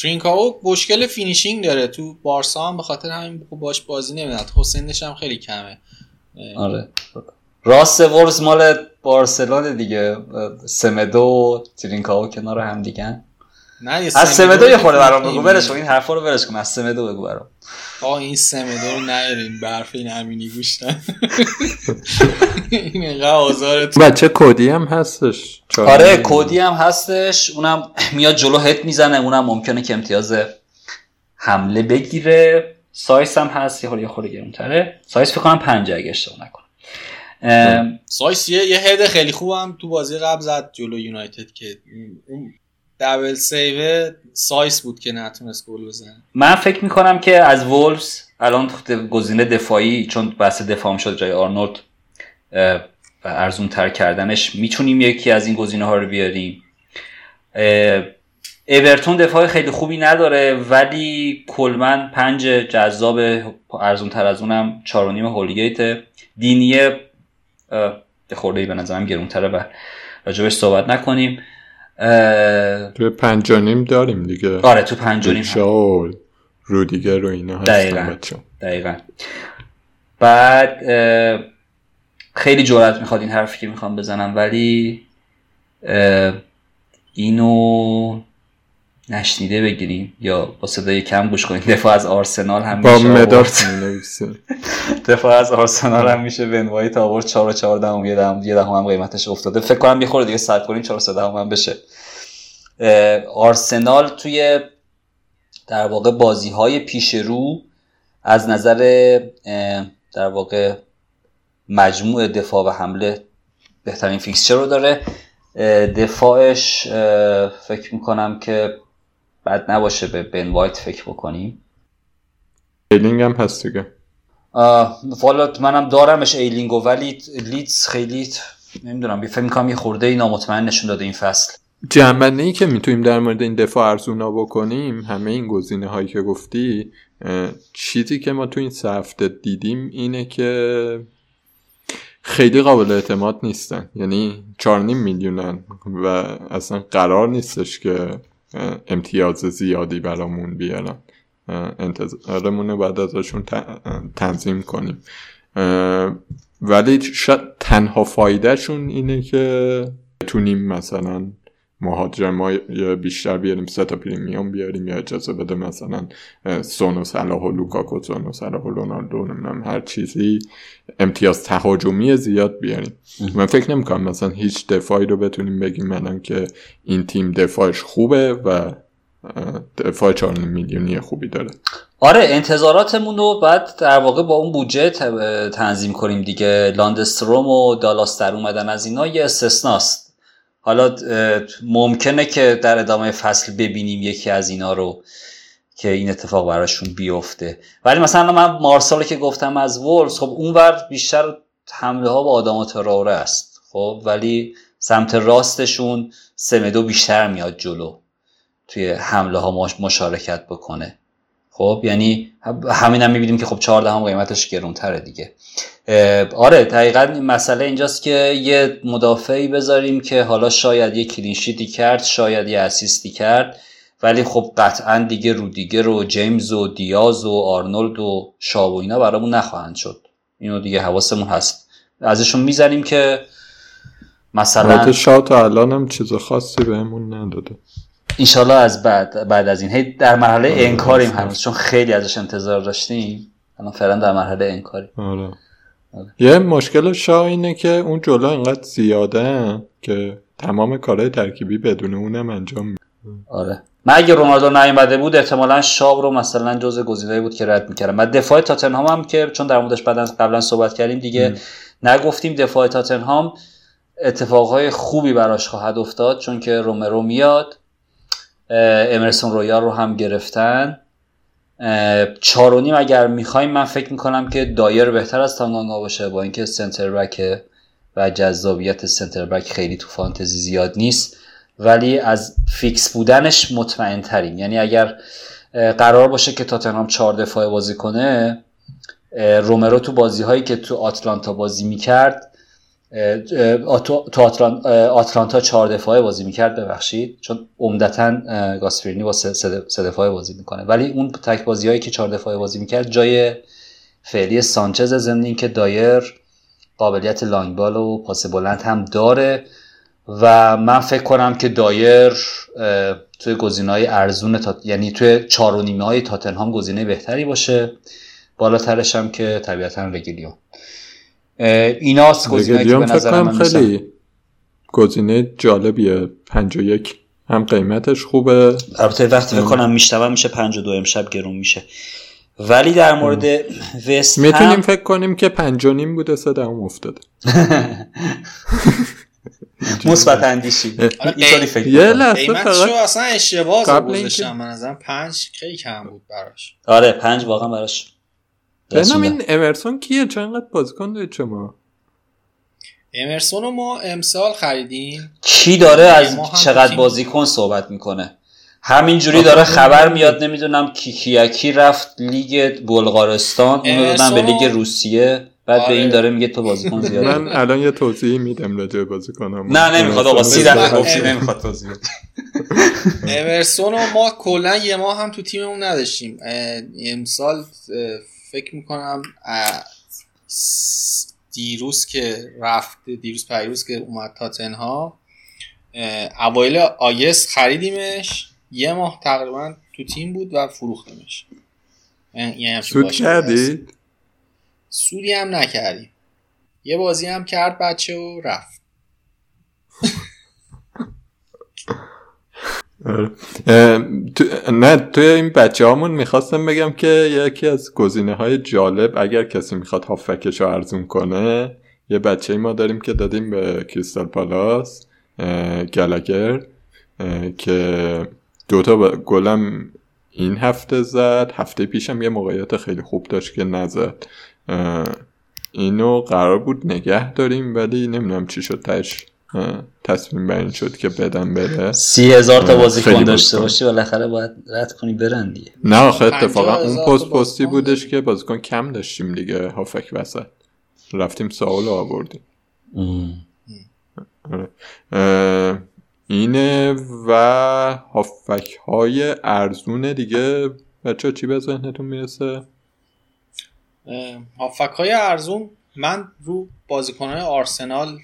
ترینکاو مشکل finishing داره. تو بارسا هم به خاطر همین بهش بازی نمی‌داد حسینش هم خیلی کمه. آره. راست ورز مال بارسلون دیگه. سمدو و ترینکاو کنار هم دیگه. نه از سمدو یه خورده برام بگو. برش کن این حرفا رو برش کن. از سمدو بگو برام. آه این سمدو رو نیارین. برف این امینی گوشتن این اینقدر آزارت. بچه کودی هم هستش؟ آره کودی هم هستش. اونم میاد جلو هت می‌زنه. اونم ممکنه که امتیاز حمله بگیره. سایس هم هست. یه خورده یه خورده گرونتره. سایس فکر کنم پنجه اگه اشتباه نکنم. سایس یه, یه هد خیلی خوبم تو بازی قبل زد جلو یونایتد که اون double save سایس بود که نتونست گل بزنه. من فکر می‌کنم که از وولفز الان گزینه دفاعی چون بحث دفاعم شد جای آرنولد و ارزون تر کردنش می‌تونیم یکی از این گزینه ها رو بیاریم. اورتون دفاع خیلی خوبی نداره ولی کلمن پنج جذاب ارزون تر از اونم چار و نیم هولیگیت دینیه خورده ای به نظرم گرونتره و راجبش صحبت نکنیم. تو پنجانیم داریم دیگه. آره تو پنجانیم شاول رودیگر رو اینا دقیقا دقیقا. بعد خیلی جورت می‌خواد این حرفی که می‌خوام بزنم ولی اینو نشنیده بگیریم یا با صدای کم گوش کنیم. دفاع از آرسنال هم با مدار دفاع از آرسنال هم میشه. ون وایت آورد. 4 و 4 دهم یه دهم یه دهم هم قیمتش افتاده. فکر کنم یه خورده دیگه صبر کنیم 4 3 دهم هم بشه. آرسنال توی در واقع بازی های پیش رو از نظر در واقع مجموع دفاع و حمله بهترین فیکسچر رو داره. دفاعش فکر می‌کنم که بد نباشه به بن وایت فکر بکنیم ایلینگ هم هست دیگه. والا منم دارمش ایلینگو ولی لیدز خیلی نمی‌دونم فکر می‌کنم یه خورده ای نامطمئن نشون داده این فصل. جمع بندی ای که می‌تونیم در مورد این دفاع ارزونا بکنیم همه این گزینه هایی که گفتی چیزی که ما تو این هفته دیدیم اینه که خیلی قابل اعتماد نیستن. یعنی 4.5 میلیونن و اصلا قرار نیستش که امتیاز زیادی برامون بیارن. انتظارمون بعد ازشون تنظیم کنیم. ولی شاید تنها فایدهشون اینه که بتونیم مثلا مهاجم بیشتر بیاریم سه تا پریمیوم بیاریم یا اجازه بده مثلا سون و صلاح و لوکاکو سون و صلاح و رونالدو نمی‌دونم هر چیزی امتیاز تهاجمی زیاد بیاریم. من فکر نمی‌کنم مثلا هیچ دفاعی رو بتونیم بگیم الان که این تیم دفاعش خوبه و دفاع 4 میلیونی خوبی داره. آره انتظاراتمون رو بعد در واقع با اون بودجه تنظیم کنیم دیگه. لاندستروم و دالاس در اومدن از اینا یه استثناست. حالا ممکنه که در ادامه فصل ببینیم یکی از اینا رو که این اتفاق براشون بیفته. ولی مثلا من مارسال که گفتم از وولز خب اونور بیشتر حمله ها با آدم تراوره است. خب ولی سمت راستشون سمدو بیشتر میاد جلو توی حمله ها مشارکت بکنه. خب یعنی همین هم می‌بینیم که خب 14 هم قیمتش گرونتره دیگه. آره دقیقا مسئله اینجاست که یه مدافعی بذاریم که حالا شاید یه کلینشیتی کرد شاید یه اسیستی کرد ولی خب قطعا دیگه رودیگر و جیمز و دیاز و آرنولد و شاب و اینا برامون نخواهند شد. اینو دیگه حواسمون هست. ازشون می‌زنیم که مثلا شاد تا الان هم چیز خاصی بهمون نداده. اینشالله از بعد بعد از این. هی در مرحله آره انکاریم هنوز چون خیلی ازش انتظار داشتیم. الان فعلا در مرحله انکاریم. آره. یه مشکل شاه اینه که اون جلو انقدر زیاده که تمام کارهای ترکیبی بدون اونم انجام آره. من اگه رونالدو نیومده بود احتمالا شاب رو مثلا جزء گزینه‌ای بود که رد می‌کردم. بعد دفاع تاتنهام هم که چون در موردش بعدا قبلا صحبت کردیم دیگه نگفتیم دفاع تاتنهام اتفاقهای خوبی براش خواهد افتاد چون که رومرو میاد امرسون رویال رو هم گرفتن. چارونیم اگر می‌خوایم من فکر می‌کنم که دایر بهتر از تانگانگا باشه با اینکه سنتر بک و جذابیت سنتر بک خیلی تو فانتزی زیاد نیست. ولی از فیکس بودنش مطمئن تریم یعنی اگر قرار باشه که تاتنهام چهار دفاعه بازی کنه رومرو تو بازی هایی که تو آتلانتا بازی می‌کرد تو, آتلانتا چهار دفاعه بازی می‌کرد ببخشید. چون عمدتا گاسپرینی با سه دفاعه بازی می‌کنه. ولی اون تک بازی هایی که چهار دفاعه بازی می‌کرد جای فعلی سانچز ضمن که دایر قابلیت لانگ بال و پاس بلند هم داره. و من فکر کنم که دایر توی گزینه های ارزون تا... یعنی توی چار و نیمه های تاتنهام گزینه بهتری باشه. بالاترش هم که طبیعتا رگیلیون ایناست گزینه که به نظر من خیلی گزینه جالبیه. 51 هم قیمتش خوبه. البته وقتی می‌کنم میشتم میشه 52 امشب گرون میشه. ولی در مورد وست می‌تونیم فکر کنیم که پنج نیم بوده صدام افتاده. مثبت اندیشی. اینطوری فکر یه لحظه فقط اصلا اشتباه گذاشتم. من ازم پنج خیلی کم بود براش. آره پنج واقعا براش بنام این امرسون کیه؟ چند بازیکن دارید شما؟ امرسون رو ما امسال خریدیم. کی داره از چقدر بازیکن صحبت می‌کنه؟ همینجوری داره خبر میاد نمی‌دونم کی کی رفت لیگ بلغارستان اونو دادن به لیگ روسیه. بعد به این آره. داره میگه تو بازیکن زیاد من الان یه توضیحی میدم راجع به بازیکنم نه نمی‌خواد آقا سی گفتی نمی‌خواد توضیح امرسون ما کلا یه ماه هم تو تیممون نداشتیم. امسال فکر می‌کنم دیروز که رفت دیروز پیروز که اومد تاتنها اوایل آیس خریدیمش. یه ماه تقریبا تو تیم بود و فروختمش. یعنی سود کردی؟ سودی هم نکردیم. یه بازی هم کرد بچه و رفت. نه توی این بچه همون می‌خواستم بگم که یکی از گزینه های جالب اگر کسی می‌خواد هافکش رو ارزون کنه یه بچه ما داریم که دادیم به کریستال پالاس گلگر که دوتا گلم این هفته زد هفته پیشم یه موقعیت خیلی خوب داشت که نزد. اینو قرار بود نگه داریم ولی نمی‌دونم چی شد تش تصمیم بر این شد که بدم بره. سی هزار تا بازیکن داشته باشی بالاخره باید رد کنی برن دیگه. نه آخه اتفاقا اون پست پستی بودش که بازیکن کم داشتیم دیگه هافک وسط. رفتیم ساول آوردیم. آره. اینه و هافک های ارزون دیگه. بچه چی به ذهنتون می‌رسه؟ هافک های ارزون من رو بازیکن های آرسنال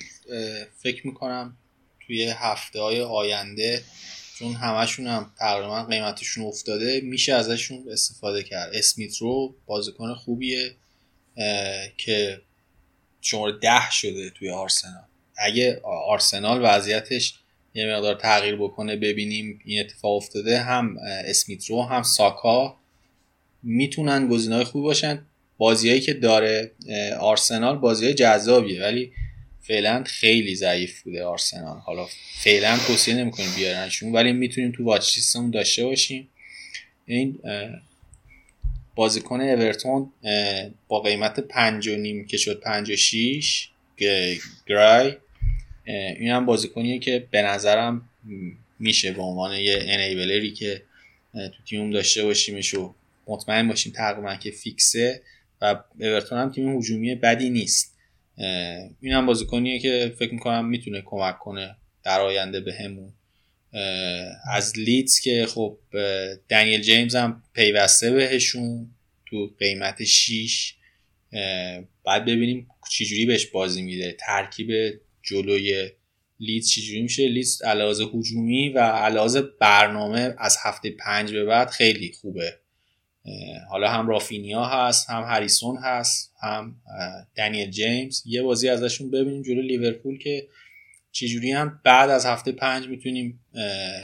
فکر می‌کنم توی هفته های آینده چون همشون هم تقریبا قیمتشون افتاده میشه ازشون استفاده کرد. اسمیت رو بازیکن خوبیه که شماره ده شده توی آرسنال. اگه آرسنال وضعیتش یه مقدار تغییر بکنه ببینیم این اتفاق افتاده هم اسمیت رو هم ساکا می‌تونن گزینه‌های خوبی باشن. بازیهایی که داره آرسنال بازی جذابیه ولی فعلا خیلی ضعیف بوده آرسنال. حالا فعلا توصیه نمی‌کنیم بیارنشون ولی می‌تونیم تو واچ لیستمون داشته باشیم. این بازیکن اورتون با قیمت پنج و نیم که شد پنج و شیش گرای این هم بازیکنیه که به نظرم میشه به عنوان یه انیبلری که تو تیمم داشته باشیمش و مطمئن باشیم تقریبا که فیکسه و اورتون هم تیم هجومی بدی نیست. این هم بازیکنیه که فکر می‌کنم می‌تونه کمک کنه در آینده به همون از لیدز که خب دنیل جیمز هم پیوسته بهشون تو قیمت 6 بعد ببینیم چجوری بهش بازی میده. ترکیب جلوی لیدز چجوری میشه؟ لیدز علاوه هجومی و علاوه برنامه از هفته پنج به بعد خیلی خوبه. حالا هم رافینیا هست هم هریسون هست هم دنیل جیمز. یه بازی ازشون ببینیم جلو لیورپول که چجوری هم بعد از هفته پنج می‌تونیم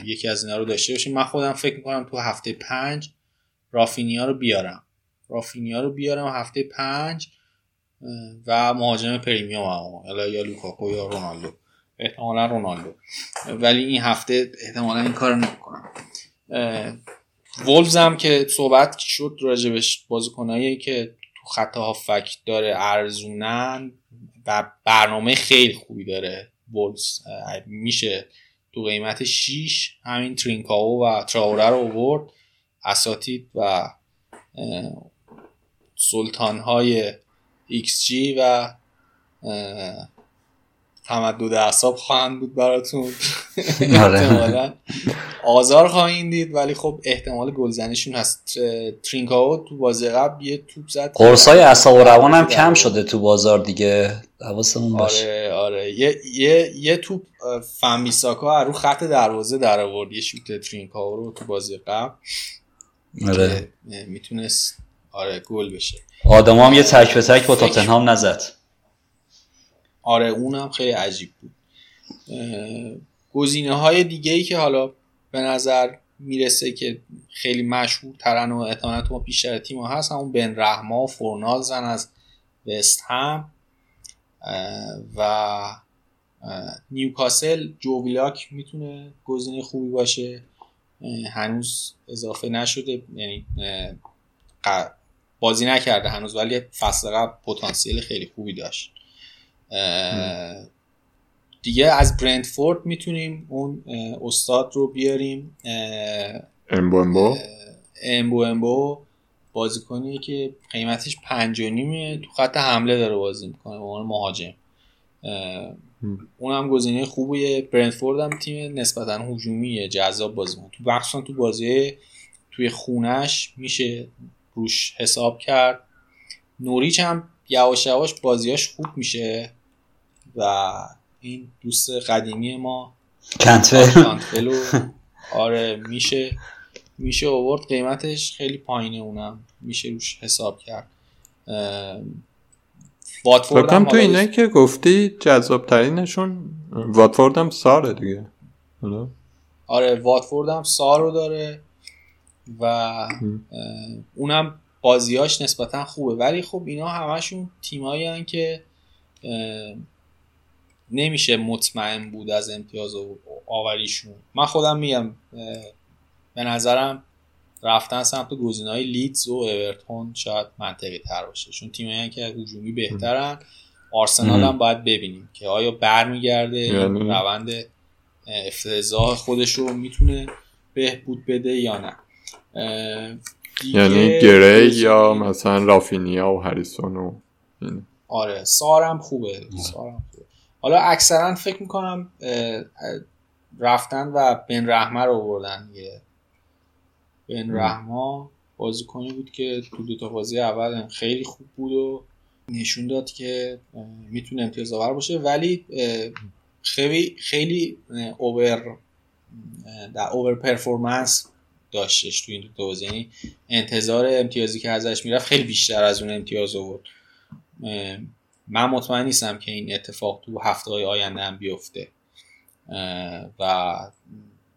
یکی از اینا رو داشته باشیم. من خودم فکر می‌کنم تو هفته پنج رافینیا رو بیارم. رافینیا رو بیارم هفته پنج و مهاجم پریمیوم هم. یا لوکاکو یا رونالدو. احتمالا رونالدو. ولی این هفته احتمالا این کار نمی‌کنم. وولفز هم که صحبت شد راجبش بازیکنایی که تو خط هافک داره ارزونن و برنامه خیلی خوبی داره وولفز. میشه تو قیمت 6 همین ترینکاو و تراوره رو اوورد اساتید و سلطان های XG و تمدد اعصاب خواهند بود براتون. آره. احتمالاً. آزار خواهید دید ولی خب احتمال گلزنیشون هست. ترینکاو تو بازی قبل یه توپ زد. قرصای اعصاب و روان هم کم شده تو بازار دیگه. حواسمون باشه. آره. آره یه یه یه توپ فامیساکا رو خط دروازه در آورد. یه شوت ترینکاو رو تو بازی قبل. آره. می‌تونست آره گل بشه. آدم هم یه تک به تک با تاتنهام نزد. آره اونم خیلی عجیب بود. گزینه های دیگه ای که حالا به نظر می‌رسه که خیلی مشهور ترن و اتانت ما بیشتر تیم هست همون بن رحما و فورنالزن از وست هم. و نیوکاسل جوویلاک می‌تونه گزینه خوبی باشه. هنوز اضافه نشده یعنی بازی نکرده هنوز ولی فصل قبل پتانسیل خیلی خوبی داشت. دیگه از برندفورد می‌تونیم اون استاد رو بیاریم. اه، امبومبو امبو؟ امبو بازیکنیه که قیمتش پنج و نیمه تو خط حمله داره بازی می‌کنه به عنوان مهاجم. اونم گزینه خوبیه. برندفورد هم تیم نسبتا هجومیه جذاب بازی می‌کنه تو مخصوصا تو بازی توی خونش میشه روش حساب کرد. نوریچ هم یواش یواش بازیاش خوب میشه. و این دوست قدیمی ما. کنتر کانتفلو آره میشه میشه آورد قیمتش خیلی پایینه اونم. میشه روش حساب کرد. واتفورد هم تو اینه که گفتی جذاب ترینشون واتفورد هم ساره دیگه؟ آره واتفورد هم سارو داره و اونم بازیاش نسبتا خوبه. ولی خب اینا همشون تیمایی هن که نمیشه مطمئن بود از امتیاز و آوریشون. من خودم میگم به نظرم رفتن سمت گزینه‌های لیدز و اورتون شاید منطقی تر باشه. چون تیمایی که هجومی بهترن آرسنال هم باید ببینیم که آیا برمیگرده این یعنی؟ روند افتضاح خودش رو می‌تونه بهبود بده یا نه. یعنی گری یا گزینه- مثلا رافینیا و هریسون و این. آره سارم خوبه. سارم خوبه. حالا اکثرا فکر می‌کنم رفتن و بن رحمه رو آوردن دیگه. بن رحما بازیکنی بود که تو دو تا بازی اول خیلی خوب بود و نشون داد که می‌تونه امتیاز آور باشه. ولی خیلی خیلی اوور در اوور پرفورمنس داشتش تو این دو تا بازی. یعنی انتظار امتیازی که ازش می‌رفت خیلی بیشتر از اون امتیاز آورد. من مطمئن نیستم که این اتفاق تو هفته های آینده هم بیفته. و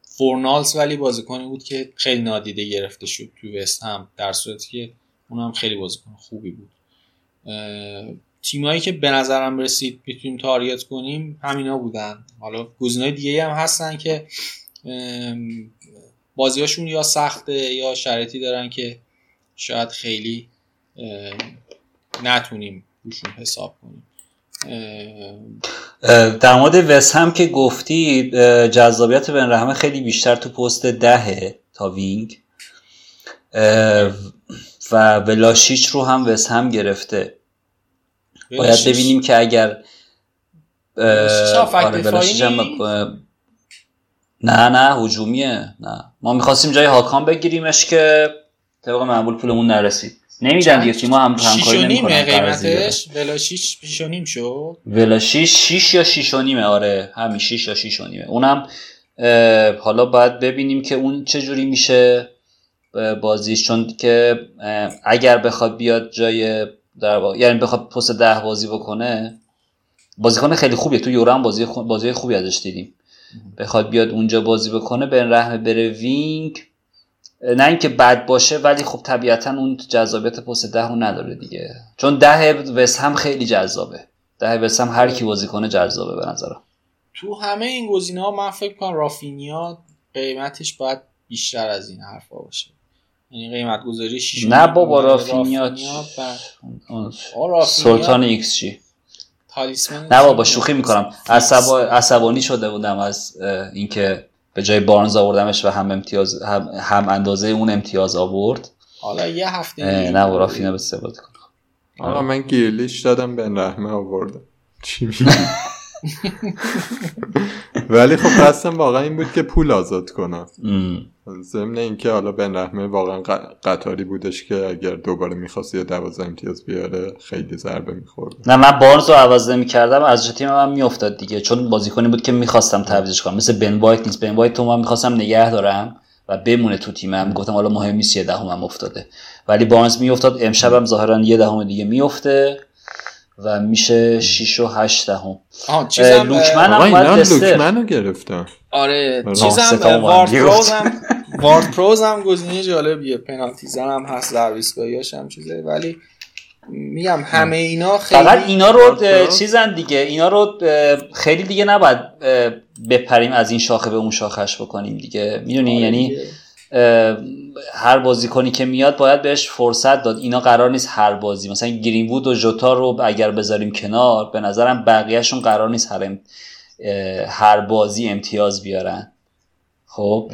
فورنالز ولی بازیکنی بود که خیلی نادیده گرفته شد تو وست هم در صورتی که اونم خیلی بازیکن خوبی بود. تیمایی که به نظرم رسید می‌تونیم تاریت کنیم همینا بودن. حالا گزینه‌های دیگه هم هستن که بازیاشون یا سخته یا شرایطی دارن که شاید خیلی نتونیم روشون حساب کنیم. در مورد وست هم که گفتی جذابیت بن رحمه خیلی بیشتر تو پست دهه تا وینگ. و ولاشیچ رو هم وست هم گرفته. باید. ببینیم که اگر آره ولاشیچ هم نه نه هجومیه نه. ما می‌خواستیم جای هاکان بگیریمش که طبق معمول پولمون نرسید. نمیدن دیگه تیما هم همکاری نمی‌کنن. قیمتش؟ ولاشیچ شیش و نیم شد؟ ولاشیش 6 یا 6 و نیمه آره. همین 6 یا 6 و نیمه. اونم حالا باید ببینیم که اون چه جوری میشه بازیش. چون که اگر بخواد بیاد جای در واقع یعنی بخواد پست ده بازی بکنه بازیکن خیلی خوبیه. تو یورو هم بازی خو- بازی خوبی ازش دیدیم. بخواد بیاد اونجا بازی بکنه به رحمه بره وینگ نه اینکه بد باشه ولی خب طبیعتا اون جذابیت پست ده رو نداره دیگه. چون ده وست هم خیلی جذابه. ده وست هم هر کی بازی کنه جذابه به نظرم. تو همه این گزینه ها من فکر کنم رافینیا قیمتش باید بیشتر از این حرفا باشه. یعنی قیمت گذاری نه بابا. رافینیا بر- سلطان ایکس تالیسمن نه بابا شوخی می‌کنم. عصبا... عصبانی شده بودم از اینکه به جای بارنز آوردمش و هم امتیاز هم, هم اندازه اون امتیاز آورد. حالا یه هفته نه بود. رافینا به بازی کنه. آقا من گیرلیش دادم به رحمه آوردم چی میگی؟ ولی خب قصدم واقعا این بود که پول آزاد کنم. ضمن اینکه حالا بن رحمه واقعا قطاری بودش که اگر دوباره می‌خواست یه دوازه امتیاز بیاره خیلی ضربه می‌خورد. نه من بارنز رو عوض می‌کردم از تیم من میافتاد دیگه. چون بازیکنی بود که می‌خواستم تعویضش کنم. مثل بن وایت نیست. بن وایت تو من می‌خواستم نگه دارم و بمونه تو تیمم. گفتم حالا مهم نیست یه دهمم افتاده. ولی بارنز میافتاد. امشبم ظاهرا یه دهم دیگه میفته و میشه 6 و 8 دهم. لوکمن هم اومد لوکمن رو گرفتم آره چیزم وارد پروز هم وارد پروز هم گزینه جالبیه پنالتی زن هم هست درویسگاهیاش هم چیزه ولی میگم همه اینا خیلی فقط اینا رو چیزن دیگه. اینا رو خیلی دیگه نباید بپریم از این شاخه به اون شاخش بکنیم دیگه. می‌دونی؟ آره یعنی هر بازیکنی که میاد باید بهش فرصت داد. اینا قرار نیست هر بازی. مثلا گرین وود و جوتا رو اگر بذاریم کنار به نظرم بقیهشون قرار نیست هر, هر بازی امتیاز بیارن. خب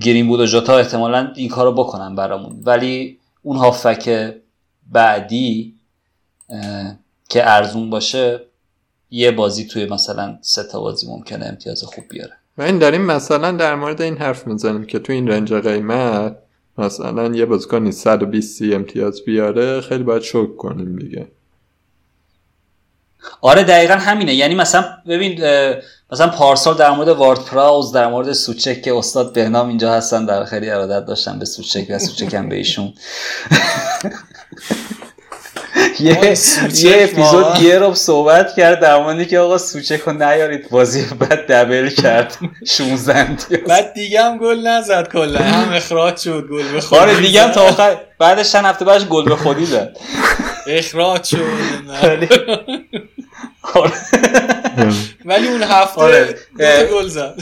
گرین وود و جوتا احتمالا این کارو بکنن برامون. ولی اون هافک بعدی که ارزون باشه یه بازی توی مثلا سه تا بازی ممکنه امتیاز خوب بیاره. و این داریم مثلا در مورد این حرف می‌زنیم که تو این رنج قیمت مثلا یه بازیکنی 120 امتیاز بیاره خیلی باید شک کنیم دیگه. آره دقیقا همینه. یعنی مثلا ببین مثلا پارسال در مورد وارد پراوز در مورد سوچک که استاد بهنام اینجا هستن در خیلی ارادت داشتن به سوچک و سوچک هم به ایشون. یه یه اپیزود یه رو صحبت کرد در موردی که آقا سوچک رو نیارید. بازی بعد دبل کرد. 16 بعد دیگه هم گل نزد کلا. هم اخراج شد گل به خودی آره دیگه هم تا آخر بعدش چند هفته بعدش گل به خودی زد. اخراج شد. ولی اون هفته آره. گل زد.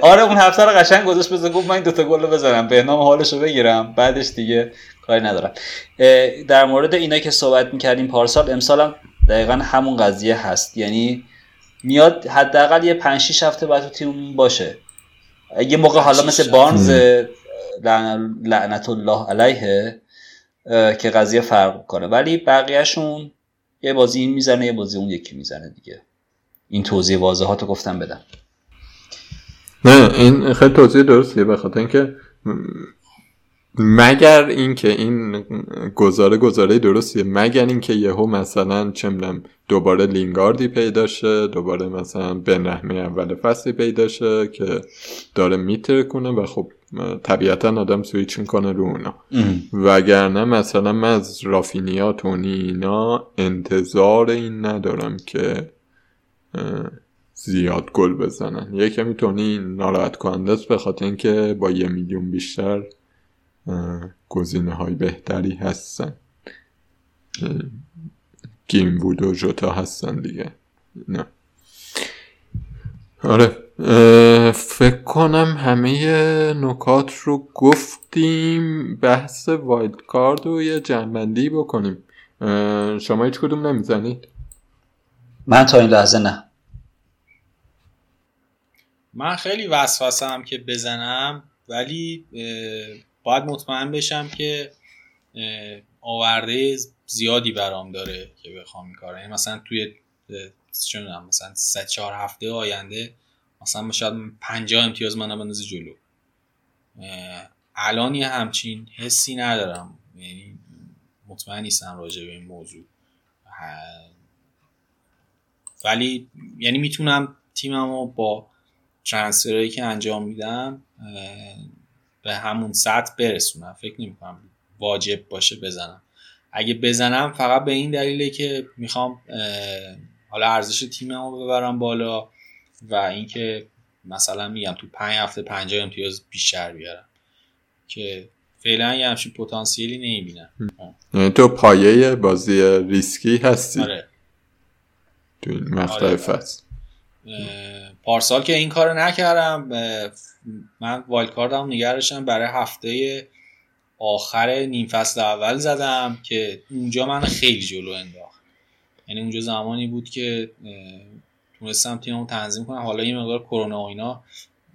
آره اون هفته رو قشنگ گذاشت بزن. گفت من این دوتا گل رو بزنم. به نام حالش رو بگیرم. بعدش دیگه کاری ندارم. در مورد اینا که صحبت می‌کردیم پارسال امسال هم دقیقا همون قضیه هست. یعنی میاد حداقل یه 5 6 هفته بعد تو تیم باشه. یه موقع حالا مثل بارنز لعنت الله علیه که قضیه فرق کنه. ولی بقیهشون یه بازی این می‌زنه یه بازی اون یکی می‌زنه دیگه. این توضیح واضحات رو گفتم بدم. نه این خیلی توضیح درستیه به خاطر اینکه مگر اینکه این گزاره گزاره درستیه مگر اینکه یهو مثلا چه دوباره لینگاردی پیدا شه دوباره مثلا بن رحمه اول فصلی پیدا شه که داره میتر کنه و خب طبیعتا آدم سویچ می‌کنه رو اونا. وگرنه مثلا من از رافینیا تونی اینا انتظار این ندارم که زیاد گل بزنن. یه کمی تونی ناراحت کننده است به خاطر اینکه با یه میلیون بیشتر گزینه های بهتری هستن. گیم بود و جوتا هستن دیگه. نه آره. فکر کنم همه نکات رو گفتیم بحث وایلد کارد رو یه جنبندی بکنیم. شما هیچ کدوم نمی‌زنید؟ من تا این لحظه نه. من خیلی وسوسه که بزنم ولی باید مطمئن بشم که آورده زیادی برام داره که بخوام این کار یعنی مثلا توی چون مثلا سه چهار هفته آینده مثلا شاید 50 امتیاز منو بندازه جلو. الان یه همچین حسی ندارم. یعنی مطمئن نیستم راجع به این موضوع. ولی یعنی می‌تونم تیممو با ترانسفرهایی که انجام میدم به همون سطح برسونم. فکر نمی کنم واجب باشه بزنم. اگه بزنم فقط به این دلیله که می‌خوام حالا ارزش تیمم رو ببرم بالا. و اینکه مثلا میگم تو پنج هفته پنجاه امتیاز بیشتر بیارم که فعلا یه همچین پتانسیلی نمی‌بینم. یعنی تو پایه بازی ریسکی هستی. آره. تو این مقطع آره. فصل. پارسال که این کار نکردم من وایلد کاردم نگرشم برای هفته آخر نیم فصل اول زدم که اونجا من خیلی جلو انداخت. یعنی اونجا زمانی بود که تونستم تیممو تنظیم کنم. حالا یه مقدار کرونا و اینا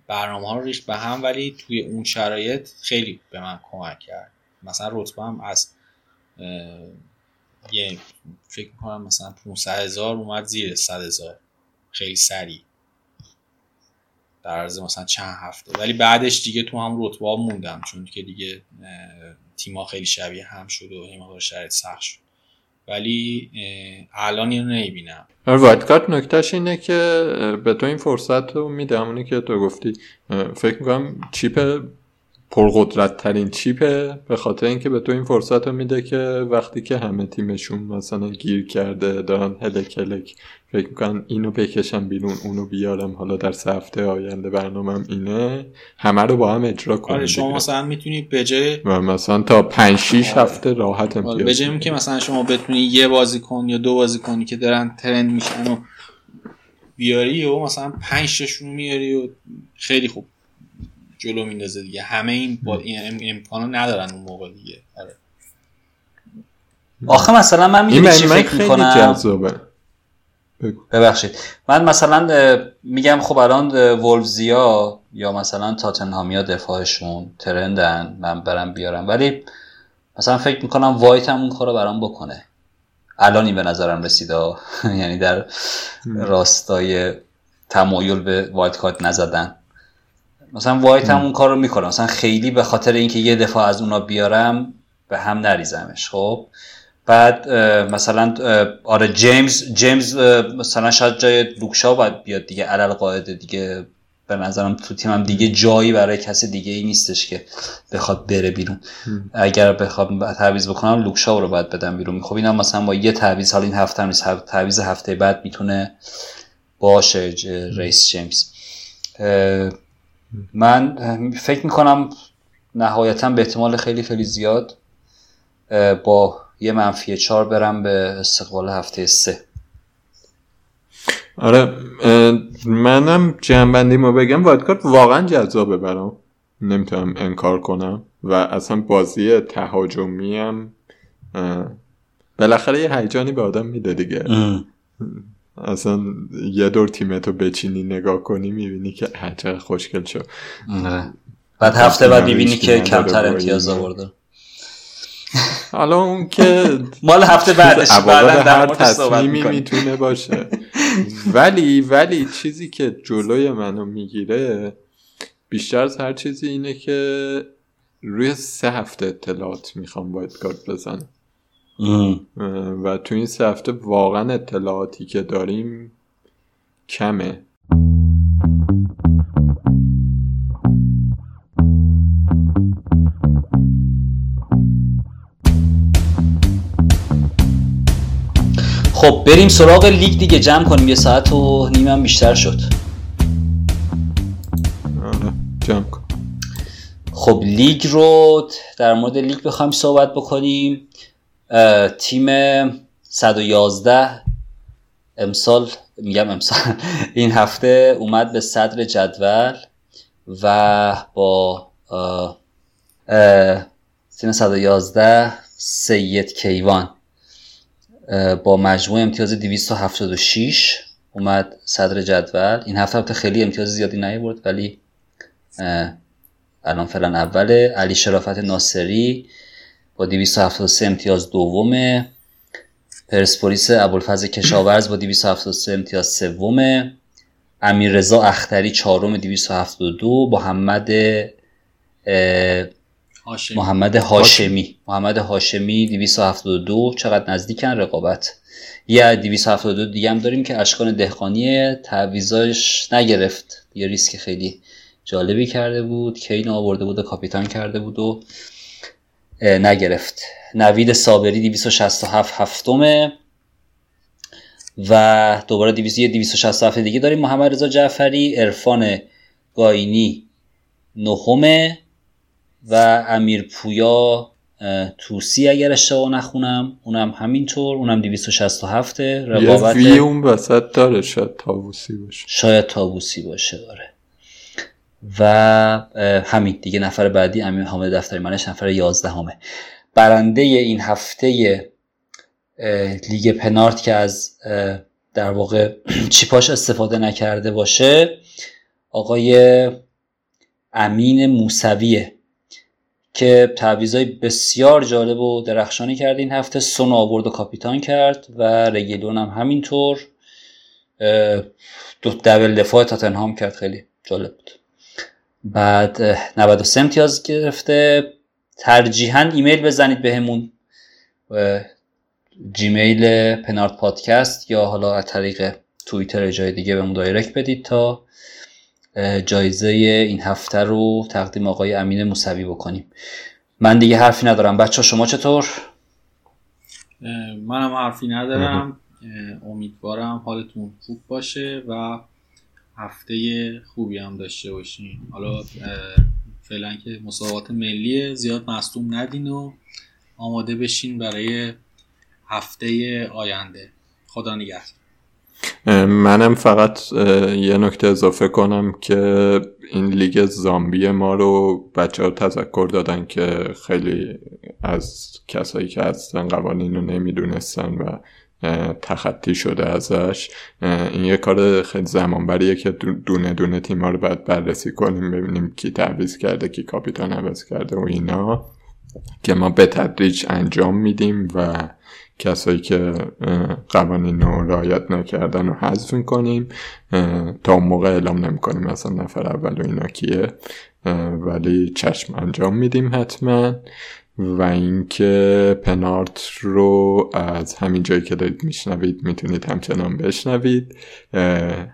برنامه ها رو ریخت به هم ولی توی اون شرایط خیلی به من کمک کرد. مثلا رتبه هم از یه فکر می‌کنم مثلا 500 هزار اومد زیر 100 هزار. خیلی سریع. در عرض مثلا چند هفته. ولی بعدش دیگه تو هم رتبه موندم چون که دیگه تیما خیلی شبیه هم شد و این شرایط سخت شد. ولی الان اینو نمی‌بینم. آره، وایت کارت نکتهش اینه که به تو این فرصت رو میده. همونی که تو گفتی. فکر می‌کنم چیپ پرقدرت ترین چیپه به خاطر اینکه به تو این فرصت رو میده که وقتی که همه تیمشون مثلا گیر کرده دارن هلک هلک فکر می‌کنن اینو بکشم بیرون اونو بیارم حالا در سه هفته آینده برنامهم اینه همه رو با هم اجرا کنیم آره شما مثلا می‌تونی به و مثلا تا 5 6 آره. هفته راحت امتیاز به جای که مثلا شما بتونی یه بازیکن یا دو بازیکنی که دارن ترند میشن و بیاری و مثلا 5 ششون میاری و خیلی خوب. جلو میندازه دیگه. همه این با این امکانو ندارن اون موقع دیگه. آره. آخه مثلا من می‌دونی چی فکر می‌کنم؟ ببخشید. من مثلا میگم خب الان ولفزیا یا مثلا تاتنهامیا دفاعشون ترندن من برم بیارم. ولی مثلا فکر می‌کنم وایت هم اون کارو برام بکنه. الانی به نظرم رسیده یعنی در راستای تمایل به وایت کارت نزدن. مثلا وایت هم اون کار رو می‌کنه. مثلا خیلی به خاطر اینکه یه دفاع از اونا بیارم به هم نریزمش خب؟ بعد مثلا آره جیمز جیمز مثلا شاید جای لوکشا باید بیاد دیگه علل قاعده دیگه. به نظرم تو تیمم دیگه جایی برای کسی دیگه ای نیستش که بخواد بره بیرون. اگر بخواد تعویض بکنم لوکشا رو باید بدم بیرون. خب اینم مثلا با یه تعویض حال این هفته هم نیست تعویض هفته بعد می‌تونه باشه ریس جیمز. من فکر می‌کنم نهایتا به احتمال خیلی خیلی زیاد با یه منفی چهار برم به استقبال هفته سه. آره منم جنبندی ما بگم وایدکارت واقعا جذابه برام. نمی‌تونم انکار کنم و اصلا بازی تهاجمی هم بالاخره یه هیجانی به آدم میده دیگه. اصلا یه دور تیمتو بچینی نگاه کنی می‌بینی که چقدر خوشگل شد. آره. بعد هفته بعد می‌بینی که کمتر امتیاز آورده. حالا اون که مال هفته بعدش هر تصمیمی می‌تونه باشه. ولی ولی چیزی که جلوی منو می‌گیره بیشتر از هر چیزی اینه که روی سه هفته اطلاعات می‌خوام باید کارت بزنم. و تو این سه هفته واقعا اطلاعاتی که داریم کمه. خب بریم سراغ لیگ دیگه. جمع کنیم یه ساعت و نیمم بیشتر شد. آره، جمع کن. خب لیگ رو در مورد لیگ بخوایم صحبت بکنیم. تیم 111 امسال میگم امسال این هفته اومد به صدر جدول و با تیم 111 سید کیوان. با مجموع امتیاز 276 اومد صدر جدول. این هفته خیلی امتیاز زیادی نیورد ولی الان فعلا اوله. علی شرافت ناصری با 273 امتیاز دومه. پرسپولیس ابوالفضل کشاورز با 273 امتیاز سومه. امیر رضا اختری چهارم 272 محمد محمد هاشمی. محمد هاشمی 272 چقدر نزدیکن رقابت؟ یه 272 دیگه هم داریم که اشکان دهقانی تعویزاش نگرفت. یه ریسک خیلی جالبی کرده بود. کین آورده بود و کاپیتان کرده بود و نگرفت. نوید صابری 267 هفتمه و دوباره 267 دیگه داریم. محمد رضا جعفری عرفان گاینی نهمه و امیر پویا توسی اگر اشتباه نخونم. اونم همینطور. اونم 267 رقابت یه اون وسط داره شاید تابوسی باشه. شاید تابوسی باشه داره و همین دیگه نفر بعدی امیر حامد دفتری منش نفر 11 همه برنده این هفته لیگ پنارت که از در واقع چیپاش استفاده نکرده باشه آقای امین موسویه که تعویضای بسیار جالب و درخشانی کرد این هفته سون آورد و کاپیتان کرد و رگیلون هم همینطور. دو دبل دفاع تاتنهام کرد خیلی جالب بود. بعد 93 امتیاز گرفته. ترجیحاً ایمیل بزنید بهمون. به جیمیل پنارت پادکست یا حالا از طریق توییتر جای دیگه بهمون دایرکت بدید تا جایزه این هفته رو تقدیم آقای امین موسوی بکنیم. من دیگه حرفی ندارم. بچه شما چطور؟ منم حرفی ندارم. امیدوارم حالتون خوب باشه و هفته خوبی هم داشته باشین. حالا فعلا که مسابقات ملیه زیاد مصدوم ندین و آماده بشین برای هفته آینده. خدا نگهدار. منم فقط یه نکته اضافه کنم که این لیگ زامبی ما رو بچه ها تذکر دادن که خیلی از کسایی که هستن قوانین رو نمی‌دونستن و تخطی شده ازش. این یه کار خیلی زمان بریه که دونه دونه تیما رو باید بررسی کنیم ببینیم کی تعویض کرده کی کاپیتان عوض کرده و اینا که ما به تدریج انجام میدیم و کسایی که قوانین رو رعایت نکردن رو حذف می‌کنیم. تا اون موقع اعلام نمی‌کنیم مثلا نفر اول و اینا کیه. ولی چشم انجام میدیم حتما. و اینکه پنارت رو از همین جایی که دارید میشنوید می‌تونید همچنان بشنوید.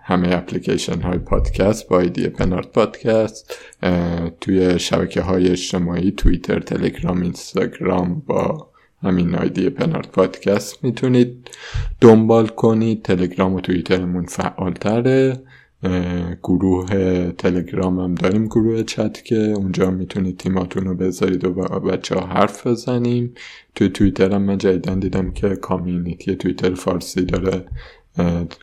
همه اپلیکیشن های پادکست با ایدی پنارت پادکست توی شبکه های اجتماعی توییتر تلگرام اینستاگرام با همین آیدی پنارت پادکست می‌تونید دنبال کنید. تلگرام و توییترمون فعالتره. گروه تلگرام هم داریم گروه چت که اونجا می‌تونید تیماتون رو بذارید و با بچه حرف بزنیم. توی توییتر هم من جدیدن دیدم که کامیونیتی توییتر فارسی داره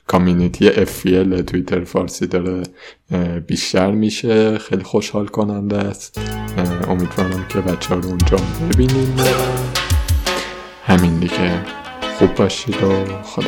کامیونیتی افیل توییتر فارسی داره بیشتر میشه. خیلی خوشحال کننده است. امیدوارم که بچه رو اونجا ببینیم. همین دیگه. خوب باشید و خدا.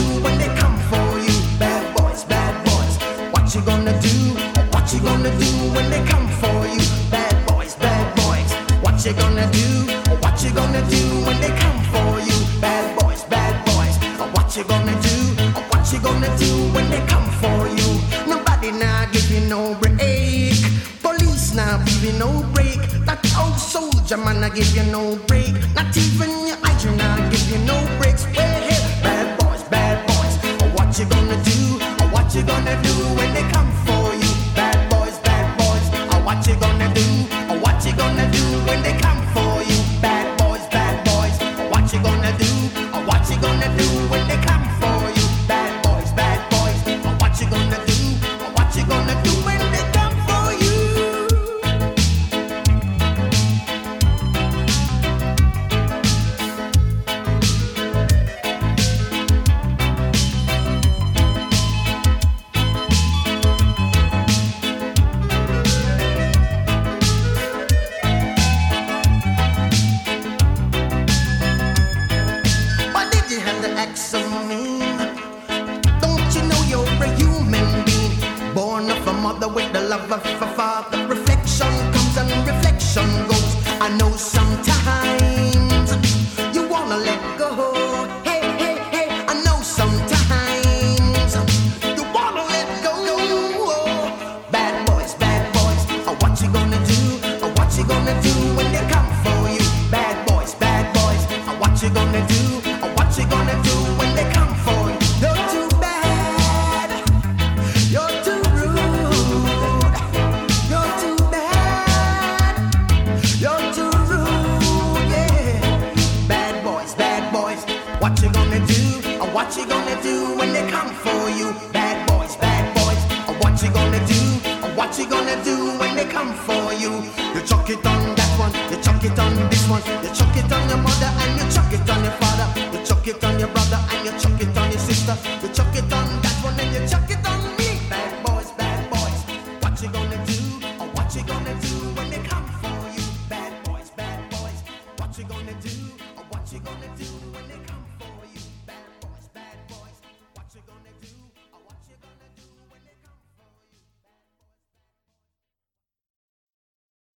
you gonna do? What you gonna do when they come for you? Bad boys, bad boys. What you gonna do? What you gonna do when they come for you? Nobody now give you no break. Police now give you no break. That old soldier man I give you no break. Not even